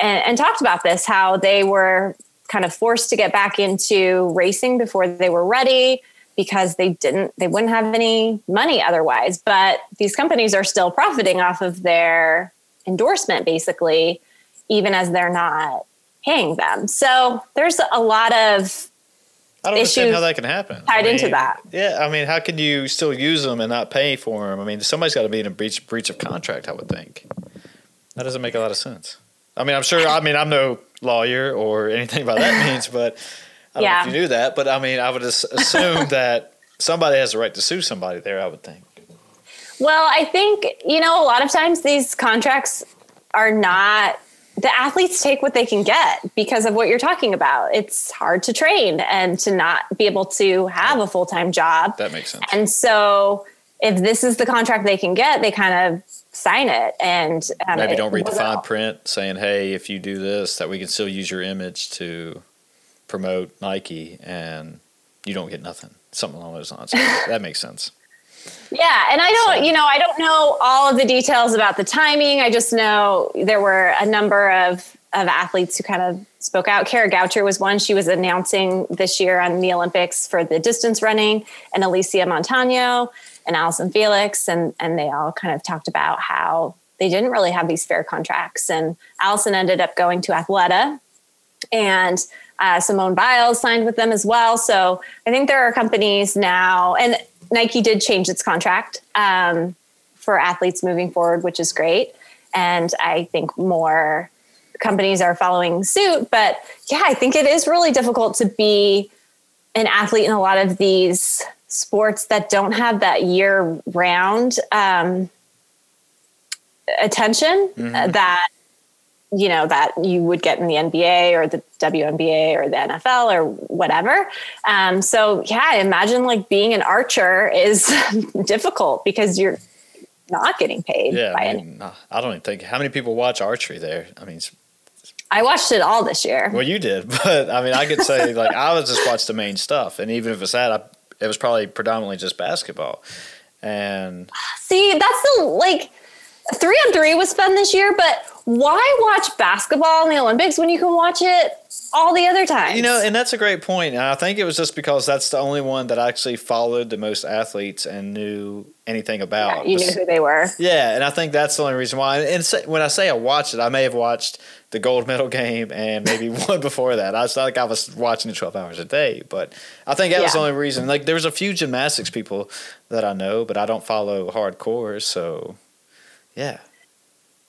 and, and talked about this how they were kind of forced to get back into racing before they were ready because they didn't they wouldn't have any money otherwise but these companies are still profiting off of their endorsement basically even as they're not paying them so there's a lot of I don't understand how that can happen. Tied I mean, into that. Yeah, I mean, how can you still use them and not pay for them? I mean, somebody's got to be in a breach breach of contract. I would think that doesn't make a lot of sense. I mean, I'm sure. I mean, I'm no lawyer or anything by that means, but I don't know if you knew that. But I mean, I would assume that somebody has the right to sue somebody there. I would think. Well, I think you know a lot of times these contracts are not the athletes take what they can get because of what you're talking about. It's hard to train and to not be able to have a full time job. That makes sense. And so, if this is the contract they can get, they kind of sign it and um, maybe don't read the fine print saying, "Hey, if you do this, that we can still use your image to promote Nike, and you don't get nothing." Something along those lines. that makes sense. Yeah, and I don't, so. you know, I don't know all of the details about the timing. I just know there were a number of of athletes who kind of spoke out. Kara Goucher was one. She was announcing this year on the Olympics for the distance running, and Alysia Montaño and Allyson Felix, and and they all kind of talked about how they didn't really have these fair contracts. And Allyson ended up going to Athleta, and uh, Simone Biles signed with them as well. So I think there are companies now, and Nike did change its contract um, for athletes moving forward, which is great. And I think more companies are following suit. But yeah, I think it is really difficult to be an athlete in a lot of these sports that don't have that year round um, attention mm-hmm. that you know that you would get in the NBA or the WNBA or the NFL or whatever. Um, so yeah, imagine like being an archer is difficult because you're not getting paid. Yeah, I, mean, I don't even think how many people watch archery there. I mean, I watched it all this year. Well, you did, but I mean, I could say like I was just watched the main stuff, and even if it's that, I, it was probably predominantly just basketball. And see, that's the like three on three was fun this year, but why watch basketball in the Olympics when you can watch it all the other times? You know, and that's a great point. And I think it was just because that's the only one that I actually followed the most athletes and knew anything about. Yeah, you knew who they were. Yeah, and I think that's the only reason why. And when I say I watched it, I may have watched the gold medal game and maybe one before that. I was like I was watching it 12 hours a day, but I think that yeah. was the only reason. Like there was a few gymnastics people that I know, but I don't follow hardcore, so yeah.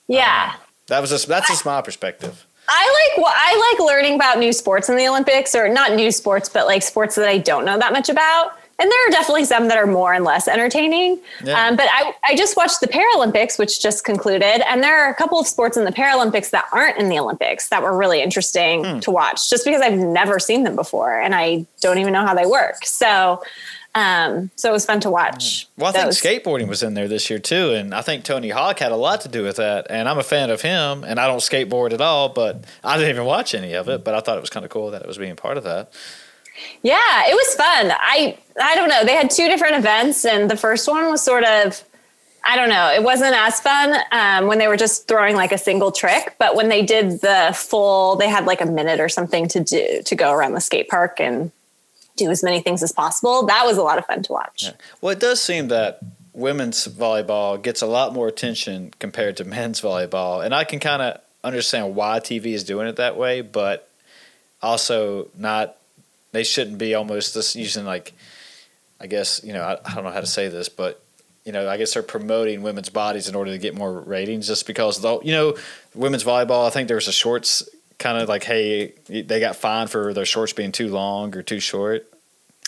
Yeah. Um, that was just that's just my perspective. I like I like learning about new sports in the Olympics, or not new sports, but like sports that I don't know that much about. And there are definitely some that are more and less entertaining. Yeah. Um, but I, I just watched the Paralympics, which just concluded, and there are a couple of sports in the Paralympics that aren't in the Olympics that were really interesting hmm. to watch, just because I've never seen them before and I don't even know how they work. So um, so it was fun to watch. Well, I those. think skateboarding was in there this year too, and I think Tony Hawk had a lot to do with that. And I'm a fan of him, and I don't skateboard at all, but I didn't even watch any of it. But I thought it was kind of cool that it was being part of that. Yeah, it was fun. I I don't know. They had two different events, and the first one was sort of. I don't know. It wasn't as fun um, when they were just throwing like a single trick, but when they did the full, they had like a minute or something to do to go around the skate park and do as many things as possible. That was a lot of fun to watch. Yeah. Well, it does seem that women's volleyball gets a lot more attention compared to men's volleyball, and I can kind of understand why TV is doing it that way, but also not. They shouldn't be almost just using like, I guess you know I, I don't know how to say this, but you know, I guess they're promoting women's bodies in order to get more ratings just because, though, you know, women's volleyball, I think there was a shorts kind of like, hey, they got fined for their shorts being too long or too short.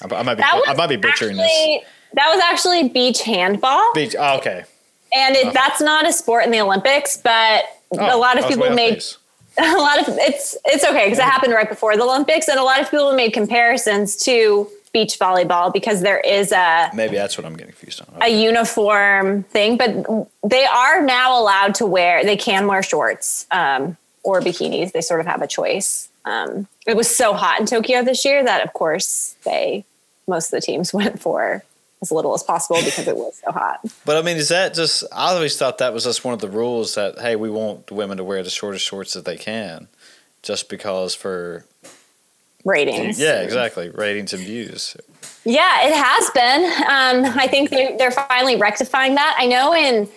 I, I might be I might be butchering actually, this. That was actually beach handball. Beach. Oh, okay. And it, that's not a sport in the Olympics, but oh, a lot of people made a lot of it's it's okay because it happened right before the Olympics, and a lot of people made comparisons to beach volleyball because there is a maybe that's what I'm getting confused on. Okay. A uniform thing, but they are now allowed to wear. They can wear shorts um, or bikinis. They sort of have a choice. Um, it was so hot in Tokyo this year that, of course, they most of the teams went for as little as possible because it was so hot. But I mean, is that just? I always thought that was just one of the rules that hey, we want the women to wear the shortest shorts that they can, just because for ratings. Yeah, exactly, ratings and views. Yeah, it has been. Um, I think they're, they're finally rectifying that. I know in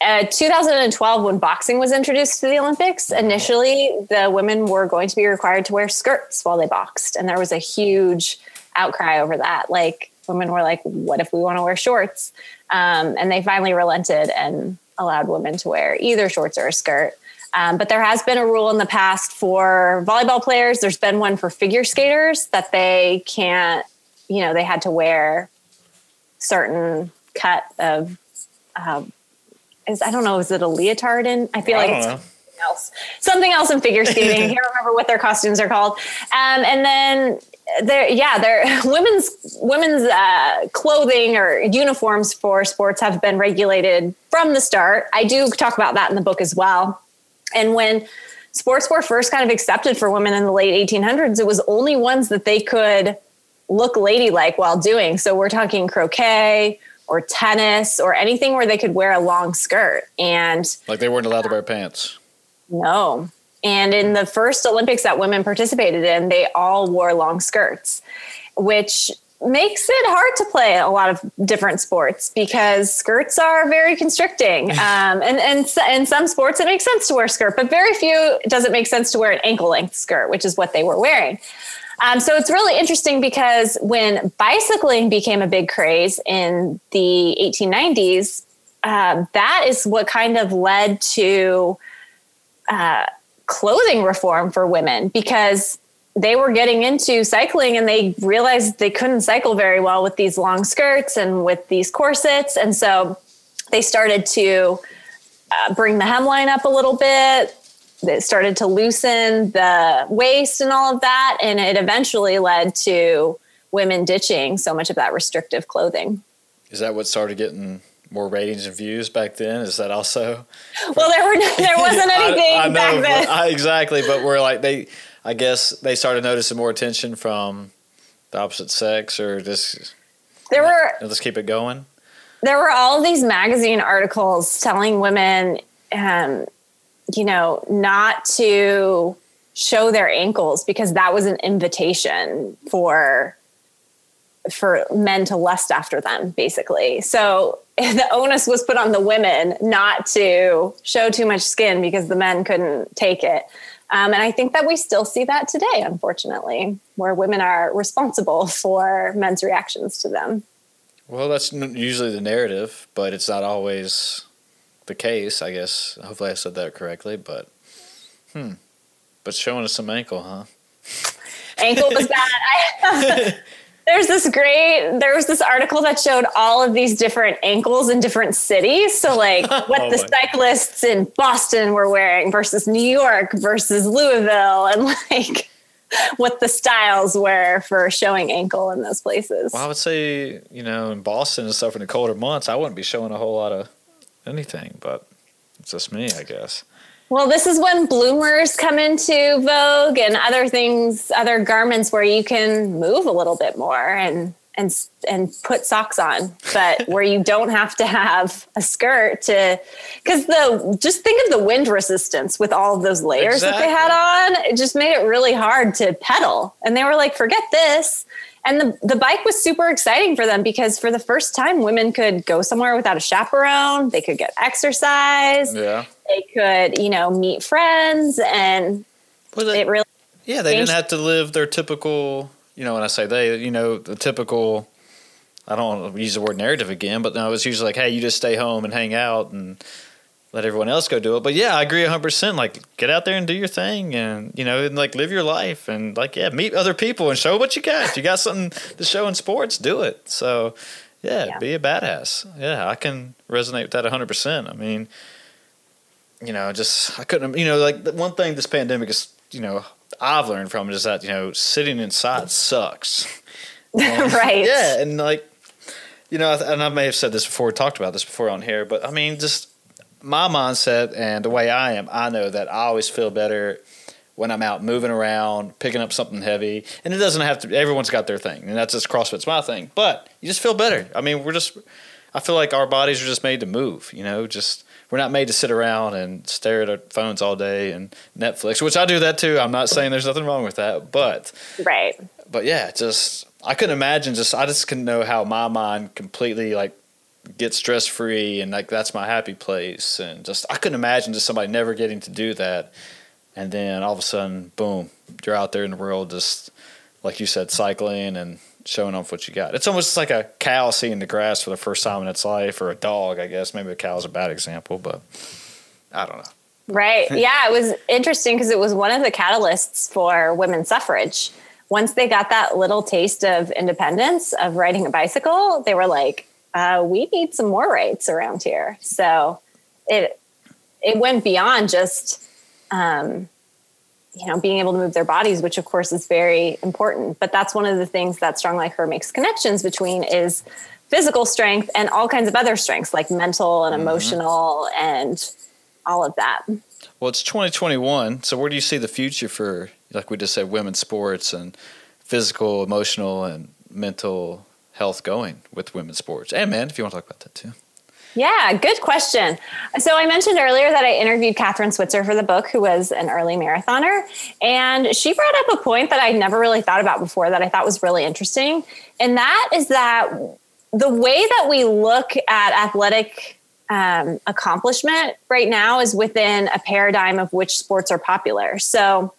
uh, 2012, when boxing was introduced to the Olympics, initially the women were going to be required to wear skirts while they boxed, and there was a huge outcry over that. Like women were like, "What if we want to wear shorts?" Um, and they finally relented and allowed women to wear either shorts or a skirt. Um, but there has been a rule in the past for volleyball players. There's been one for figure skaters that they can't, you know, they had to wear certain cut of um, is I don't know, is it a leotard in? I feel I like it's know. something else. Something else in figure skating. I can't remember what their costumes are called. Um, and then there, yeah, there women's women's uh, clothing or uniforms for sports have been regulated from the start. I do talk about that in the book as well. And when sports were first kind of accepted for women in the late 1800s, it was only ones that they could look ladylike while doing. So we're talking croquet or tennis or anything where they could wear a long skirt. And like they weren't allowed to wear pants. No. And in the first Olympics that women participated in, they all wore long skirts, which makes it hard to play a lot of different sports because skirts are very constricting. Um, and, and in some sports, it makes sense to wear a skirt, but very few does it make sense to wear an ankle length skirt, which is what they were wearing. Um, so it's really interesting because when bicycling became a big craze in the 1890s, uh, that is what kind of led to uh, clothing reform for women because they were getting into cycling and they realized they couldn't cycle very well with these long skirts and with these corsets. And so they started to uh, bring the hemline up a little bit. It started to loosen the waist and all of that. And it eventually led to women ditching so much of that restrictive clothing. Is that what started getting more ratings and views back then? Is that also? Well, there were there wasn't anything I, I know, back then. I, exactly, but we're like they I guess they started noticing more attention from the opposite sex, or just there were. Let's keep it going. There were all these magazine articles telling women, um, you know, not to show their ankles because that was an invitation for for men to lust after them basically so the onus was put on the women not to show too much skin because the men couldn't take it um, and I think that we still see that today, unfortunately, where women are responsible for men's reactions to them. Well, that's usually the narrative, but it's not always the case, I guess. Hopefully I said that correctly, but hmm. But showing us some ankle, huh? Ankle was bad. I, there's this great there was this article that showed all of these different ankles in different cities so like what oh the cyclists in boston were wearing versus new york versus louisville and like what the styles were for showing ankle in those places well i would say you know in boston and stuff in the colder months i wouldn't be showing a whole lot of anything but it's just me i guess well, this is when bloomers come into vogue and other things, other garments where you can move a little bit more and and and put socks on, but where you don't have to have a skirt to because the just think of the wind resistance with all of those layers exactly. that they had on. It just made it really hard to pedal. And they were like, forget this. And the, the bike was super exciting for them because for the first time, women could go somewhere without a chaperone. They could get exercise. Yeah. They could, you know, meet friends. And well, they, it really. Yeah, they didn't have to live their typical, you know, when I say they, you know, the typical, I don't want to use the word narrative again, but no, it's usually like, hey, you just stay home and hang out and let everyone else go do it. But yeah, I agree 100%. Like, get out there and do your thing and, you know, and like live your life and like, yeah, meet other people and show what you got. If you got something to show in sports, do it. So, yeah, yeah. be a badass. Yeah, I can resonate with that 100%. I mean, you know, just, I couldn't, you know, like the one thing this pandemic is, you know, I've learned from it is that, you know, sitting inside sucks. Right. Yeah. And like, you know, and I may have said this before, talked about this before on here, but I mean, just, my mindset and the way I am, I know that I always feel better when I'm out moving around, picking up something heavy. And it doesn't have to, everyone's got their thing. And that's just CrossFit's my thing. But you just feel better. I mean, we're just, I feel like our bodies are just made to move, you know, just, we're not made to sit around and stare at our phones all day and Netflix, which I do that too. I'm not saying there's nothing wrong with that, but, right. But yeah, just, I couldn't imagine just, I just couldn't know how my mind completely like get stress free and like that's my happy place. And just I couldn't imagine just somebody never getting to do that. And then all of a sudden boom you're out there in the world just like you said cycling and showing off what you got. It's almost like a cow seeing the grass for the first time in its life or a dog I guess. Maybe a cow is a bad example but I don't know. Right. Yeah it was interesting because it was one of the catalysts for women's suffrage. Once they got that little taste of independence of riding a bicycle they were like uh, we need some more rights around here. So it it went beyond just um, you know being able to move their bodies, which of course is very important. But that's one of the things that Strong Like Her makes connections between is physical strength and all kinds of other strengths like mental and mm-hmm. emotional mm-hmm. and all of that. Well, it's 2021. So where do you see the future for, like we just said, women's sports and physical, emotional, and mental health going with women's sports and men, if you want to talk about that too. Yeah, good question. So I mentioned earlier that I interviewed Kathrine Switzer for the book, who was an early marathoner. And she brought up a point that I never really thought about before that I thought was really interesting. And that is that the way that we look at athletic um, accomplishment right now is within a paradigm of which sports are popular. So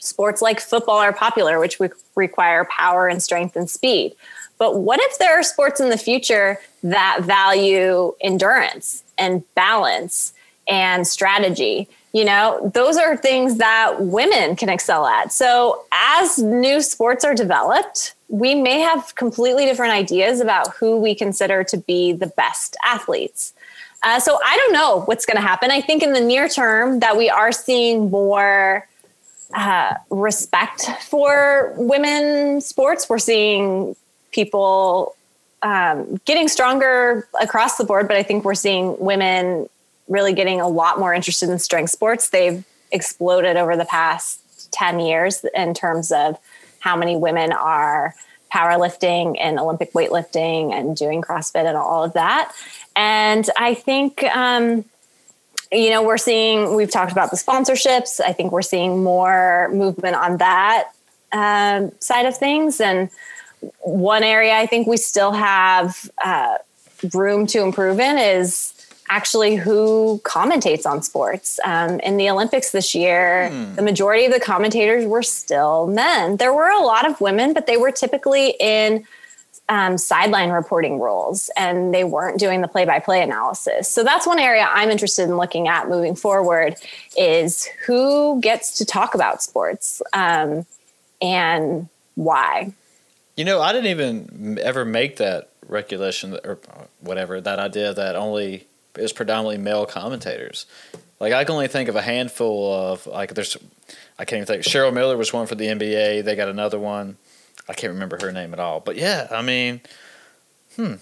sports like football are popular, which require power and strength and speed. But what if there are sports in the future that value endurance and balance and strategy? You know, those are things that women can excel at. So, as new sports are developed, we may have completely different ideas about who we consider to be the best athletes. Uh, so, I don't know what's going to happen. I think in the near term that we are seeing more uh, respect for women sports. We're seeing people um, getting stronger across the board, but I think we're seeing women really getting a lot more interested in strength sports. They've exploded over the past 10 years in terms of how many women are powerlifting and Olympic weightlifting and doing CrossFit and all of that. And I think, um, you know, we're seeing, we've talked about the sponsorships. I think we're seeing more movement on that um, side of things. And one area I think we still have uh, room to improve in is actually who commentates on sports. Um, in the Olympics this year, hmm. the majority of the commentators were still men. There were a lot of women, but they were typically in um, sideline reporting roles and they weren't doing the play-by-play analysis. So that's one area I'm interested in looking at moving forward is who gets to talk about sports um, and why. You know, I didn't even ever make that regulation or whatever that idea that only is predominantly male commentators. Like I can only think of a handful of like there's I can't even think. Cheryl Miller was one for the NBA. They got another one. I can't remember her name at all. But yeah, I mean, hmm.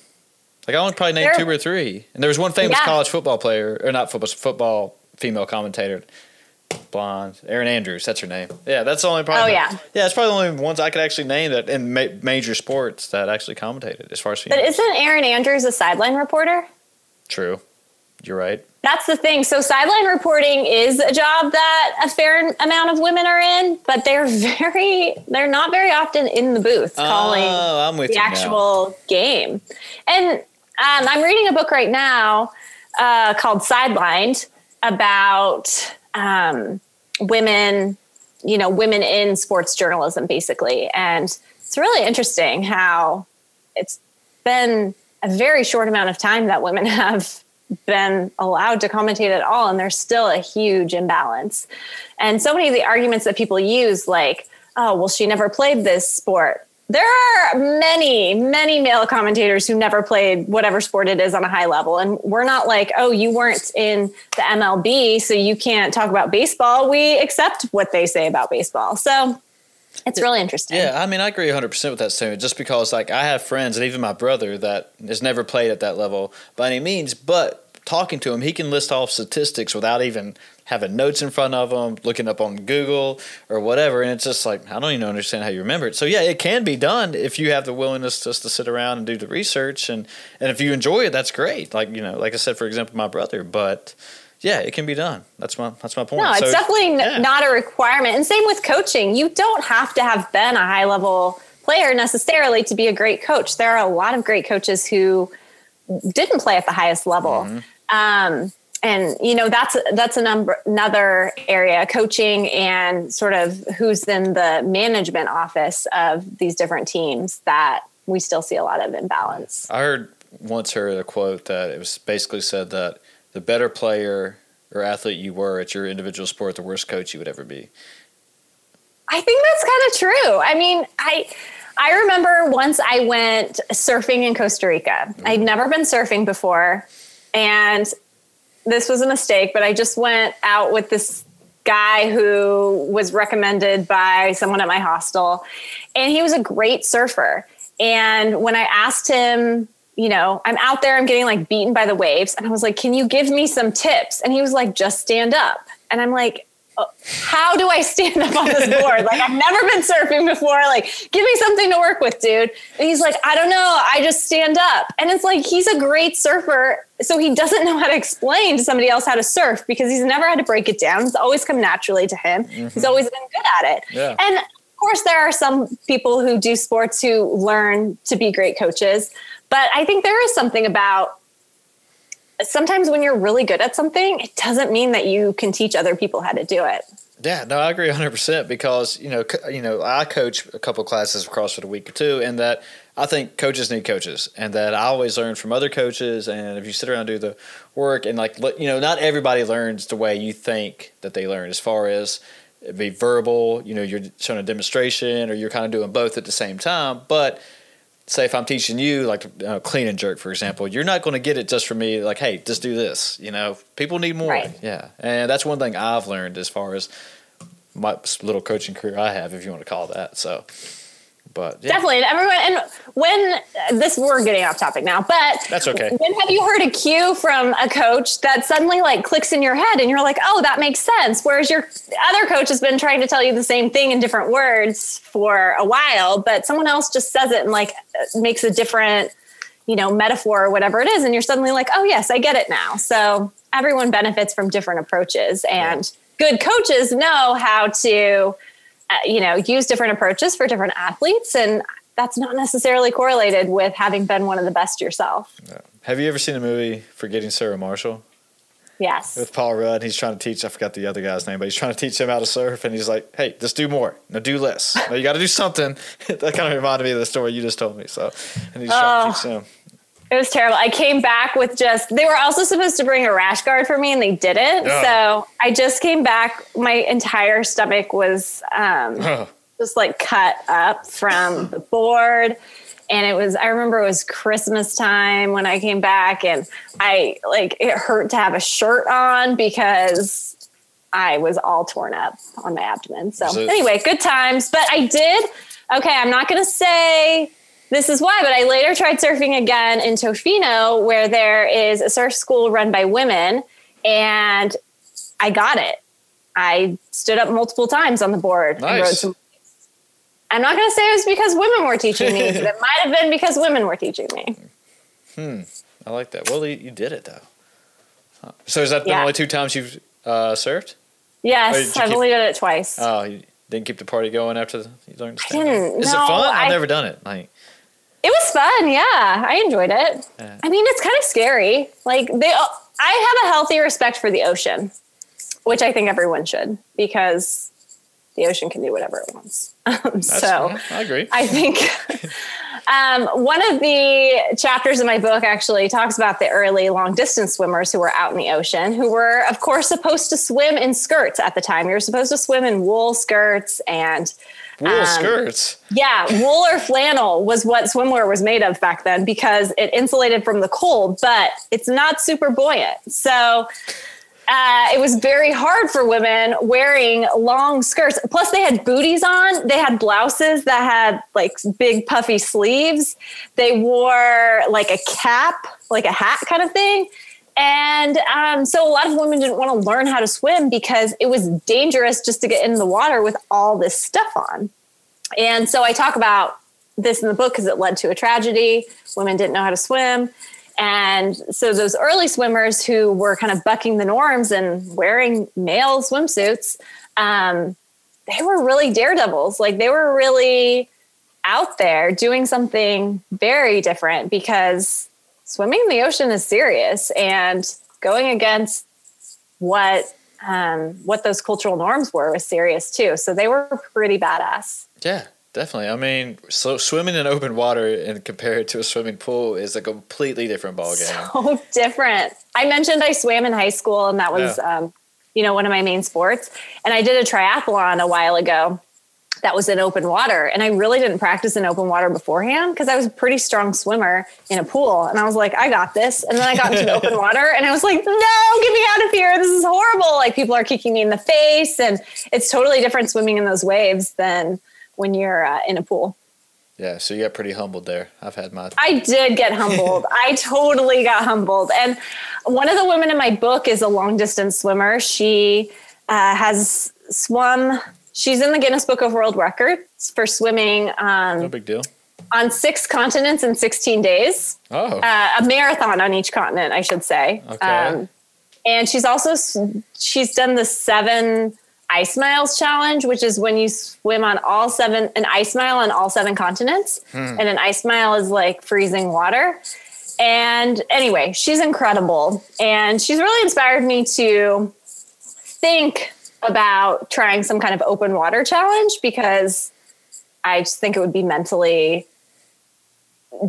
Like I only probably named two or three. And there was one famous yeah. college football player, or not football, football female commentator, blonde, Erin Andrews. That's her name. Yeah, that's the only probably. Oh yeah. Yeah, it's probably the only ones I could actually name that in ma- major sports that actually commentated as far as. Females. But isn't Erin Andrews a sideline reporter? True. You're right. That's the thing. So sideline reporting is a job that a fair amount of women are in, but they're very they're not very often in the booth oh, calling oh, the actual now. game. And um, I'm reading a book right now uh, called Sidelined about um, women, you know, women in sports journalism, basically. And it's really interesting how it's been a very short amount of time that women have been allowed to commentate at all and there's still a huge imbalance and so many of the arguments that people use like oh well she never played this sport there are many many male commentators who never played whatever sport it is on a high level. And we're not like oh you weren't in the mlb so you can't talk about baseball. We accept what they say about baseball. So it's really interesting. Yeah, I mean, I agree 100% with that statement just because, like, I have friends and even my brother that has never played at that level by any means, but talking to him, he can list off statistics without even having notes in front of him, looking up on Google or whatever. And it's just like, I don't even understand how you remember it. So, yeah, it can be done if you have the willingness just to sit around and do the research. And, and if you enjoy it, that's great. Like, you know, like I said, for example, my brother, but yeah, it can be done. That's my that's my point. No, it's so, definitely yeah. not a requirement. And same with coaching. You don't have to have been a high level player necessarily to be a great coach. There are a lot of great coaches who didn't play at the highest level. Mm-hmm. Um, and you know that's that's a number another area coaching and sort of who's in the management office of these different teams that we still see a lot of imbalance. I heard once heard a quote that it was basically said that the better player or athlete you were at your individual sport, the worst coach you would ever be. I think that's kind of true. I mean, I I remember once I went surfing in Costa Rica. I'd never been surfing before, and this was a mistake. But I just went out with this guy who was recommended by someone at my hostel, and he was a great surfer. And when I asked him you know, I'm out there, I'm getting like beaten by the waves. And I was like, can you give me some tips? And he was like, just stand up. And I'm like, how do I stand up on this board? like, I've never been surfing before. Like, give me something to work with, dude. And he's like, I don't know. I just stand up. And it's like, he's a great surfer. So he doesn't know how to explain to somebody else how to surf because he's never had to break it down. It's always come naturally to him. Mm-hmm. He's always been good at it. Yeah. And of course, there are some people who do sports who learn to be great coaches. But I think there is something about sometimes when you're really good at something, it doesn't mean that you can teach other people how to do it. Yeah, no, I agree 100% because, you know, you know, I coach a couple classes across for a week or two and that I think coaches need coaches, and that I always learn from other coaches. And if you sit around and do the work, and like you know, not everybody learns the way you think that they learn. As far as be verbal, you know, you're showing a demonstration, or you're kind of doing both at the same time. But say if I'm teaching you like uh, clean and jerk, for example, you're not going to get it just from me. Like, hey, just do this. You know, people need more. Right. Yeah, and that's one thing I've learned as far as my little coaching career I have, if you want to call that. So, but yeah. Definitely, and everyone. And when this, we're getting off topic now, but That's okay. When have you heard a cue from a coach that suddenly like clicks in your head, and you're like, "Oh, that makes sense," whereas your other coach has been trying to tell you the same thing in different words for a while, but someone else just says it and like makes a different, you know, metaphor or whatever it is, and you're suddenly like, "Oh, yes, I get it now." So everyone benefits from different approaches, and good coaches know how to uh, Uh, you know use different approaches for different athletes and that's not necessarily correlated with having been one of the best yourself have you ever seen a movie Forgetting Sarah Marshall yes with Paul Rudd? He's trying to teach. I forgot the other guy's name, but he's trying to teach him how to surf, and he's like, "Hey, just do more. No, do less. No, you got to do something." that kind of reminded me of the story you just told me. So, and he's trying to teach oh. him. It was terrible. I came back with just they were also supposed to bring a rash guard for me and they didn't. Oh. so i just came back. My entire stomach was um, Oh. just like cut up from the board. And it was i remember it was christmas time when i came back and i like it hurt to have a shirt on because i was all torn up on my abdomen. So So- anyway good times. But i did okay i'm not going to say this is why, but I later tried surfing again in Tofino, where there is a surf school run by women, and I got it. I stood up multiple times on the board and rode Nice. some. I'm not going to say it was because women were teaching me, but it might have been because women were teaching me. Hmm. I like that. Well, you, you did it though. So, is that the Yeah. only two times you've uh, surfed? Yes, I've only done it twice. Oh, you didn't keep the party going after the, you learned to stand. didn't. Is it No, fun? I've I- never done it. Like, It was fun. Yeah, I enjoyed it. Yeah. I mean, it's kind of scary. Like they, I have a healthy respect for the ocean, which I think everyone should because the ocean can do whatever it wants. Um, so I agree. I think um, one of the chapters in my book actually talks about the early long distance swimmers who were out in the ocean, who were, of course, supposed to swim in skirts at the time. You were supposed to swim in wool skirts and Wool um, skirts. yeah, wool or flannel was what swimwear was made of back then because it insulated from the cold, but it's not super buoyant. So uh, it was very hard for women wearing long skirts. Plus, they had booties on. They had blouses that had like big puffy sleeves. They wore like a cap, like a hat kind of thing. And um, so a lot of women didn't want to learn how to swim because it was dangerous just to get in the water with all this stuff on. And so I talk about this in the book because it led to a tragedy. Women didn't know how to swim. And so those early swimmers who were kind of bucking the norms and wearing male swimsuits, um, they were really daredevils. Like they were really out there doing something very different because swimming in the ocean is serious and going against what um, what those cultural norms were was serious too. So they were pretty badass. Yeah, definitely. I mean, so swimming in open water and compared to a swimming pool is a completely different ballgame. so different. I mentioned I swam in high school, and that was, Yeah. um, you know, one of my main sports. And I did a triathlon a while ago. That was in open water, and I really didn't practice in open water beforehand because I was a pretty strong swimmer in a pool. And I was like, I got this. And then I got into the open water, and I was like, No, get me out of here! This is horrible. Like people are kicking me in the face, and it's totally different swimming in those waves than when you're uh, in a pool. Yeah, so you got pretty humbled there. I've had my. I did get humbled. I totally got humbled. And one of the women in my book is a long distance swimmer. She uh, has swum. She's in the Guinness Book of World Records for swimming no um, big deal. on six continents in 16 days. Oh, Uh, a marathon on each continent, I should say. Um, Okay. and she's also she's done the seven ice miles challenge, which is when you swim on all seven an ice mile on all seven continents, and an ice mile is like freezing water. And anyway, she's incredible, and she's really inspired me to think about trying some kind of open water challenge because I just think it would be mentally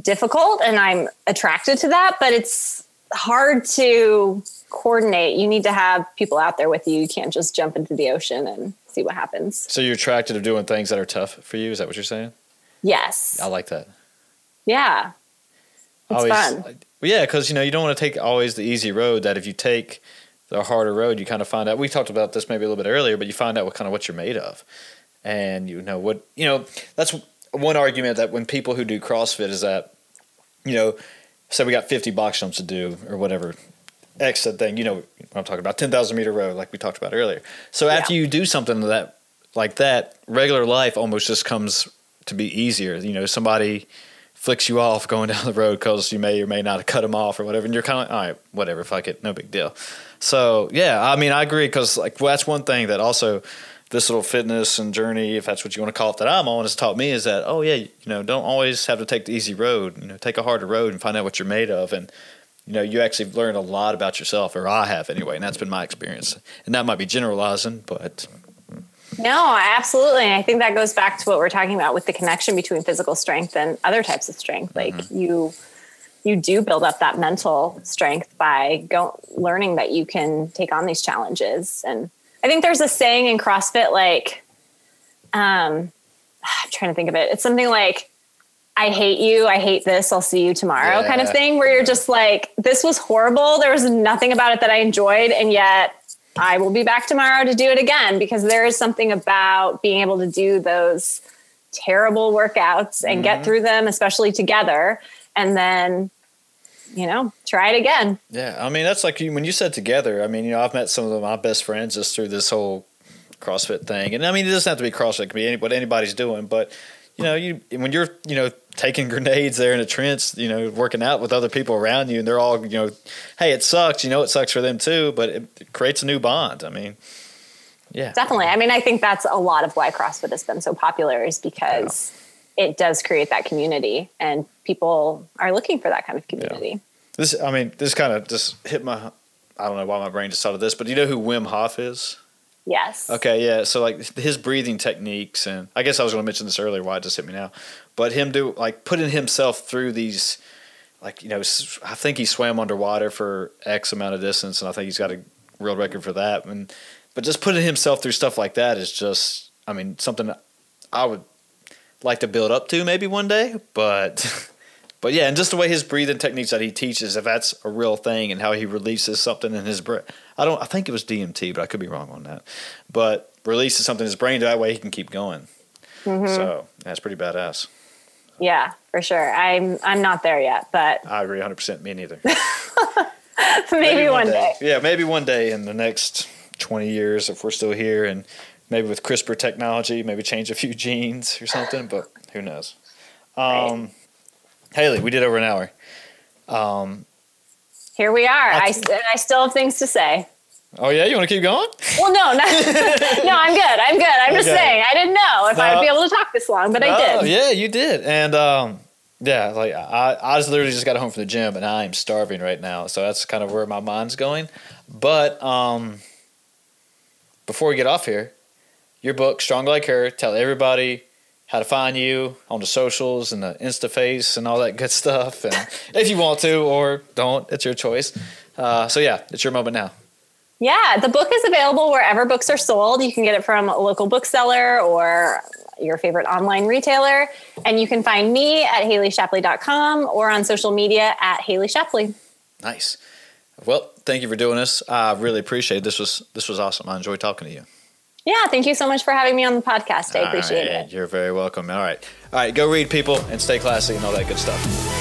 difficult and I'm attracted to that, but it's hard to coordinate. You need to have people out there with you. You can't just jump into the ocean and see what happens. So you're attracted to doing things that are tough for you? Is that what you're saying? Yes. I like that. Yeah. It's always, fun. Yeah, because you know you don't want to take always the easy road. That if you take the harder road, you kind of find out. We talked about this maybe a little bit earlier, but you find out what kind of what you're made of, and you know what you know. That's one argument that when people who do CrossFit is that, you know, say we got 50 box jumps to do or whatever, X that thing. You know what I'm talking about, 10,000 meter row, like we talked about earlier. So after you do something that like that, regular life almost just comes to be easier. You know, somebody flicks you off going down the road because you may or may not have cut them off or whatever, and you're kind of like, all right, whatever, fuck it, no big deal. So yeah, I mean, I agree because like well, that's one thing that also this little fitness and journey, if that's what you want to call it, that I'm on, has taught me is that oh yeah, you know, don't always have to take the easy road. You know, take a harder road and find out what you're made of, and you know, you actually learn a lot about yourself, or I have anyway, and that's been my experience. And that might be generalizing, but No, absolutely. And I think that goes back to what we're talking about with the connection between physical strength and other types of strength. Like you you do build up that mental strength by go, learning that you can take on these challenges. And I think there's a saying in CrossFit like um I'm trying to think of it. It's something like I hate you, I hate this, I'll see you tomorrow kind of thing where you're just like this was horrible. There was nothing about it that I enjoyed and yet I will be back tomorrow to do it again because there is something about being able to do those terrible workouts and get mm-hmm. through them, especially together, and then, you know, try it again. Yeah, I mean that's like you, when you said together. I mean, you know, I've met some of my best friends just through this whole CrossFit thing, and I mean, it doesn't have to be CrossFit; it can be any, what anybody's doing. But you know, you when you're you know taking grenades there in a trench, you know, working out with other people around you, and they're all you know, hey, it sucks. You know, it sucks for them too, but it, it creates a new bond. I mean, yeah, Definitely. I mean, I think that's a lot of why CrossFit has been so popular is because it does create that community and people are looking for that kind of community. This, I mean, this kind of just hit my. I don't know why my brain just thought of this, but do you know who Wim Hof is? Yes. Okay, yeah. So like his breathing techniques, and I guess I was going to mention this earlier. Why it just hit me now, but him do like putting himself through these, like you know, I think he swam underwater for X amount of distance, and I think he's got a world record for that. And but just putting himself through stuff like that is just, I mean, something I would like to build up to maybe one day. But but yeah, and just the way his breathing techniques that he teaches, if that's a real thing, and how he releases something in his brain. I don't. I think it was DMT, but I could be wrong on that. But releases something in his brain that way he can keep going. So that's pretty badass. Yeah, for sure. I'm I'm not there yet, but I agree 100. percent Me neither. maybe, one day. Yeah, maybe one day in the next 20 years, if we're still here, and maybe with CRISPR technology, maybe change a few genes or something. But who knows? Um, Haley, we did over an hour. Um, Here we are. I, I- st- I still have things to say. Oh yeah, you want to keep going? Well, no, not, no, I'm good. I'm good. I'm just saying. I didn't know if I would be able to talk this long, but I Oh, did. yeah, you did. And um, yeah, like I, I just literally just got home from the gym and I am starving right now. So that's kind of where my mind's going. But um, before we get off here, your book, Strong Like Her, tell everybody how to find you on the socials and the Insta face and all that good stuff. And if you want to or don't, it's your choice. Uh, so yeah, it's your moment now. Yeah, the book is available wherever books are sold. You can get it from a local bookseller or your favorite online retailer. And you can find me at HaleyShapley.com or on social media at Haley Shapley. Nice. Well, thank you for doing this. I really appreciate it. This was this was awesome. I enjoyed talking to you. Yeah, thank you so much for having me on the podcast. I appreciate All right, it. You're very welcome. All right. All right. Go read people and stay classy and all that good stuff.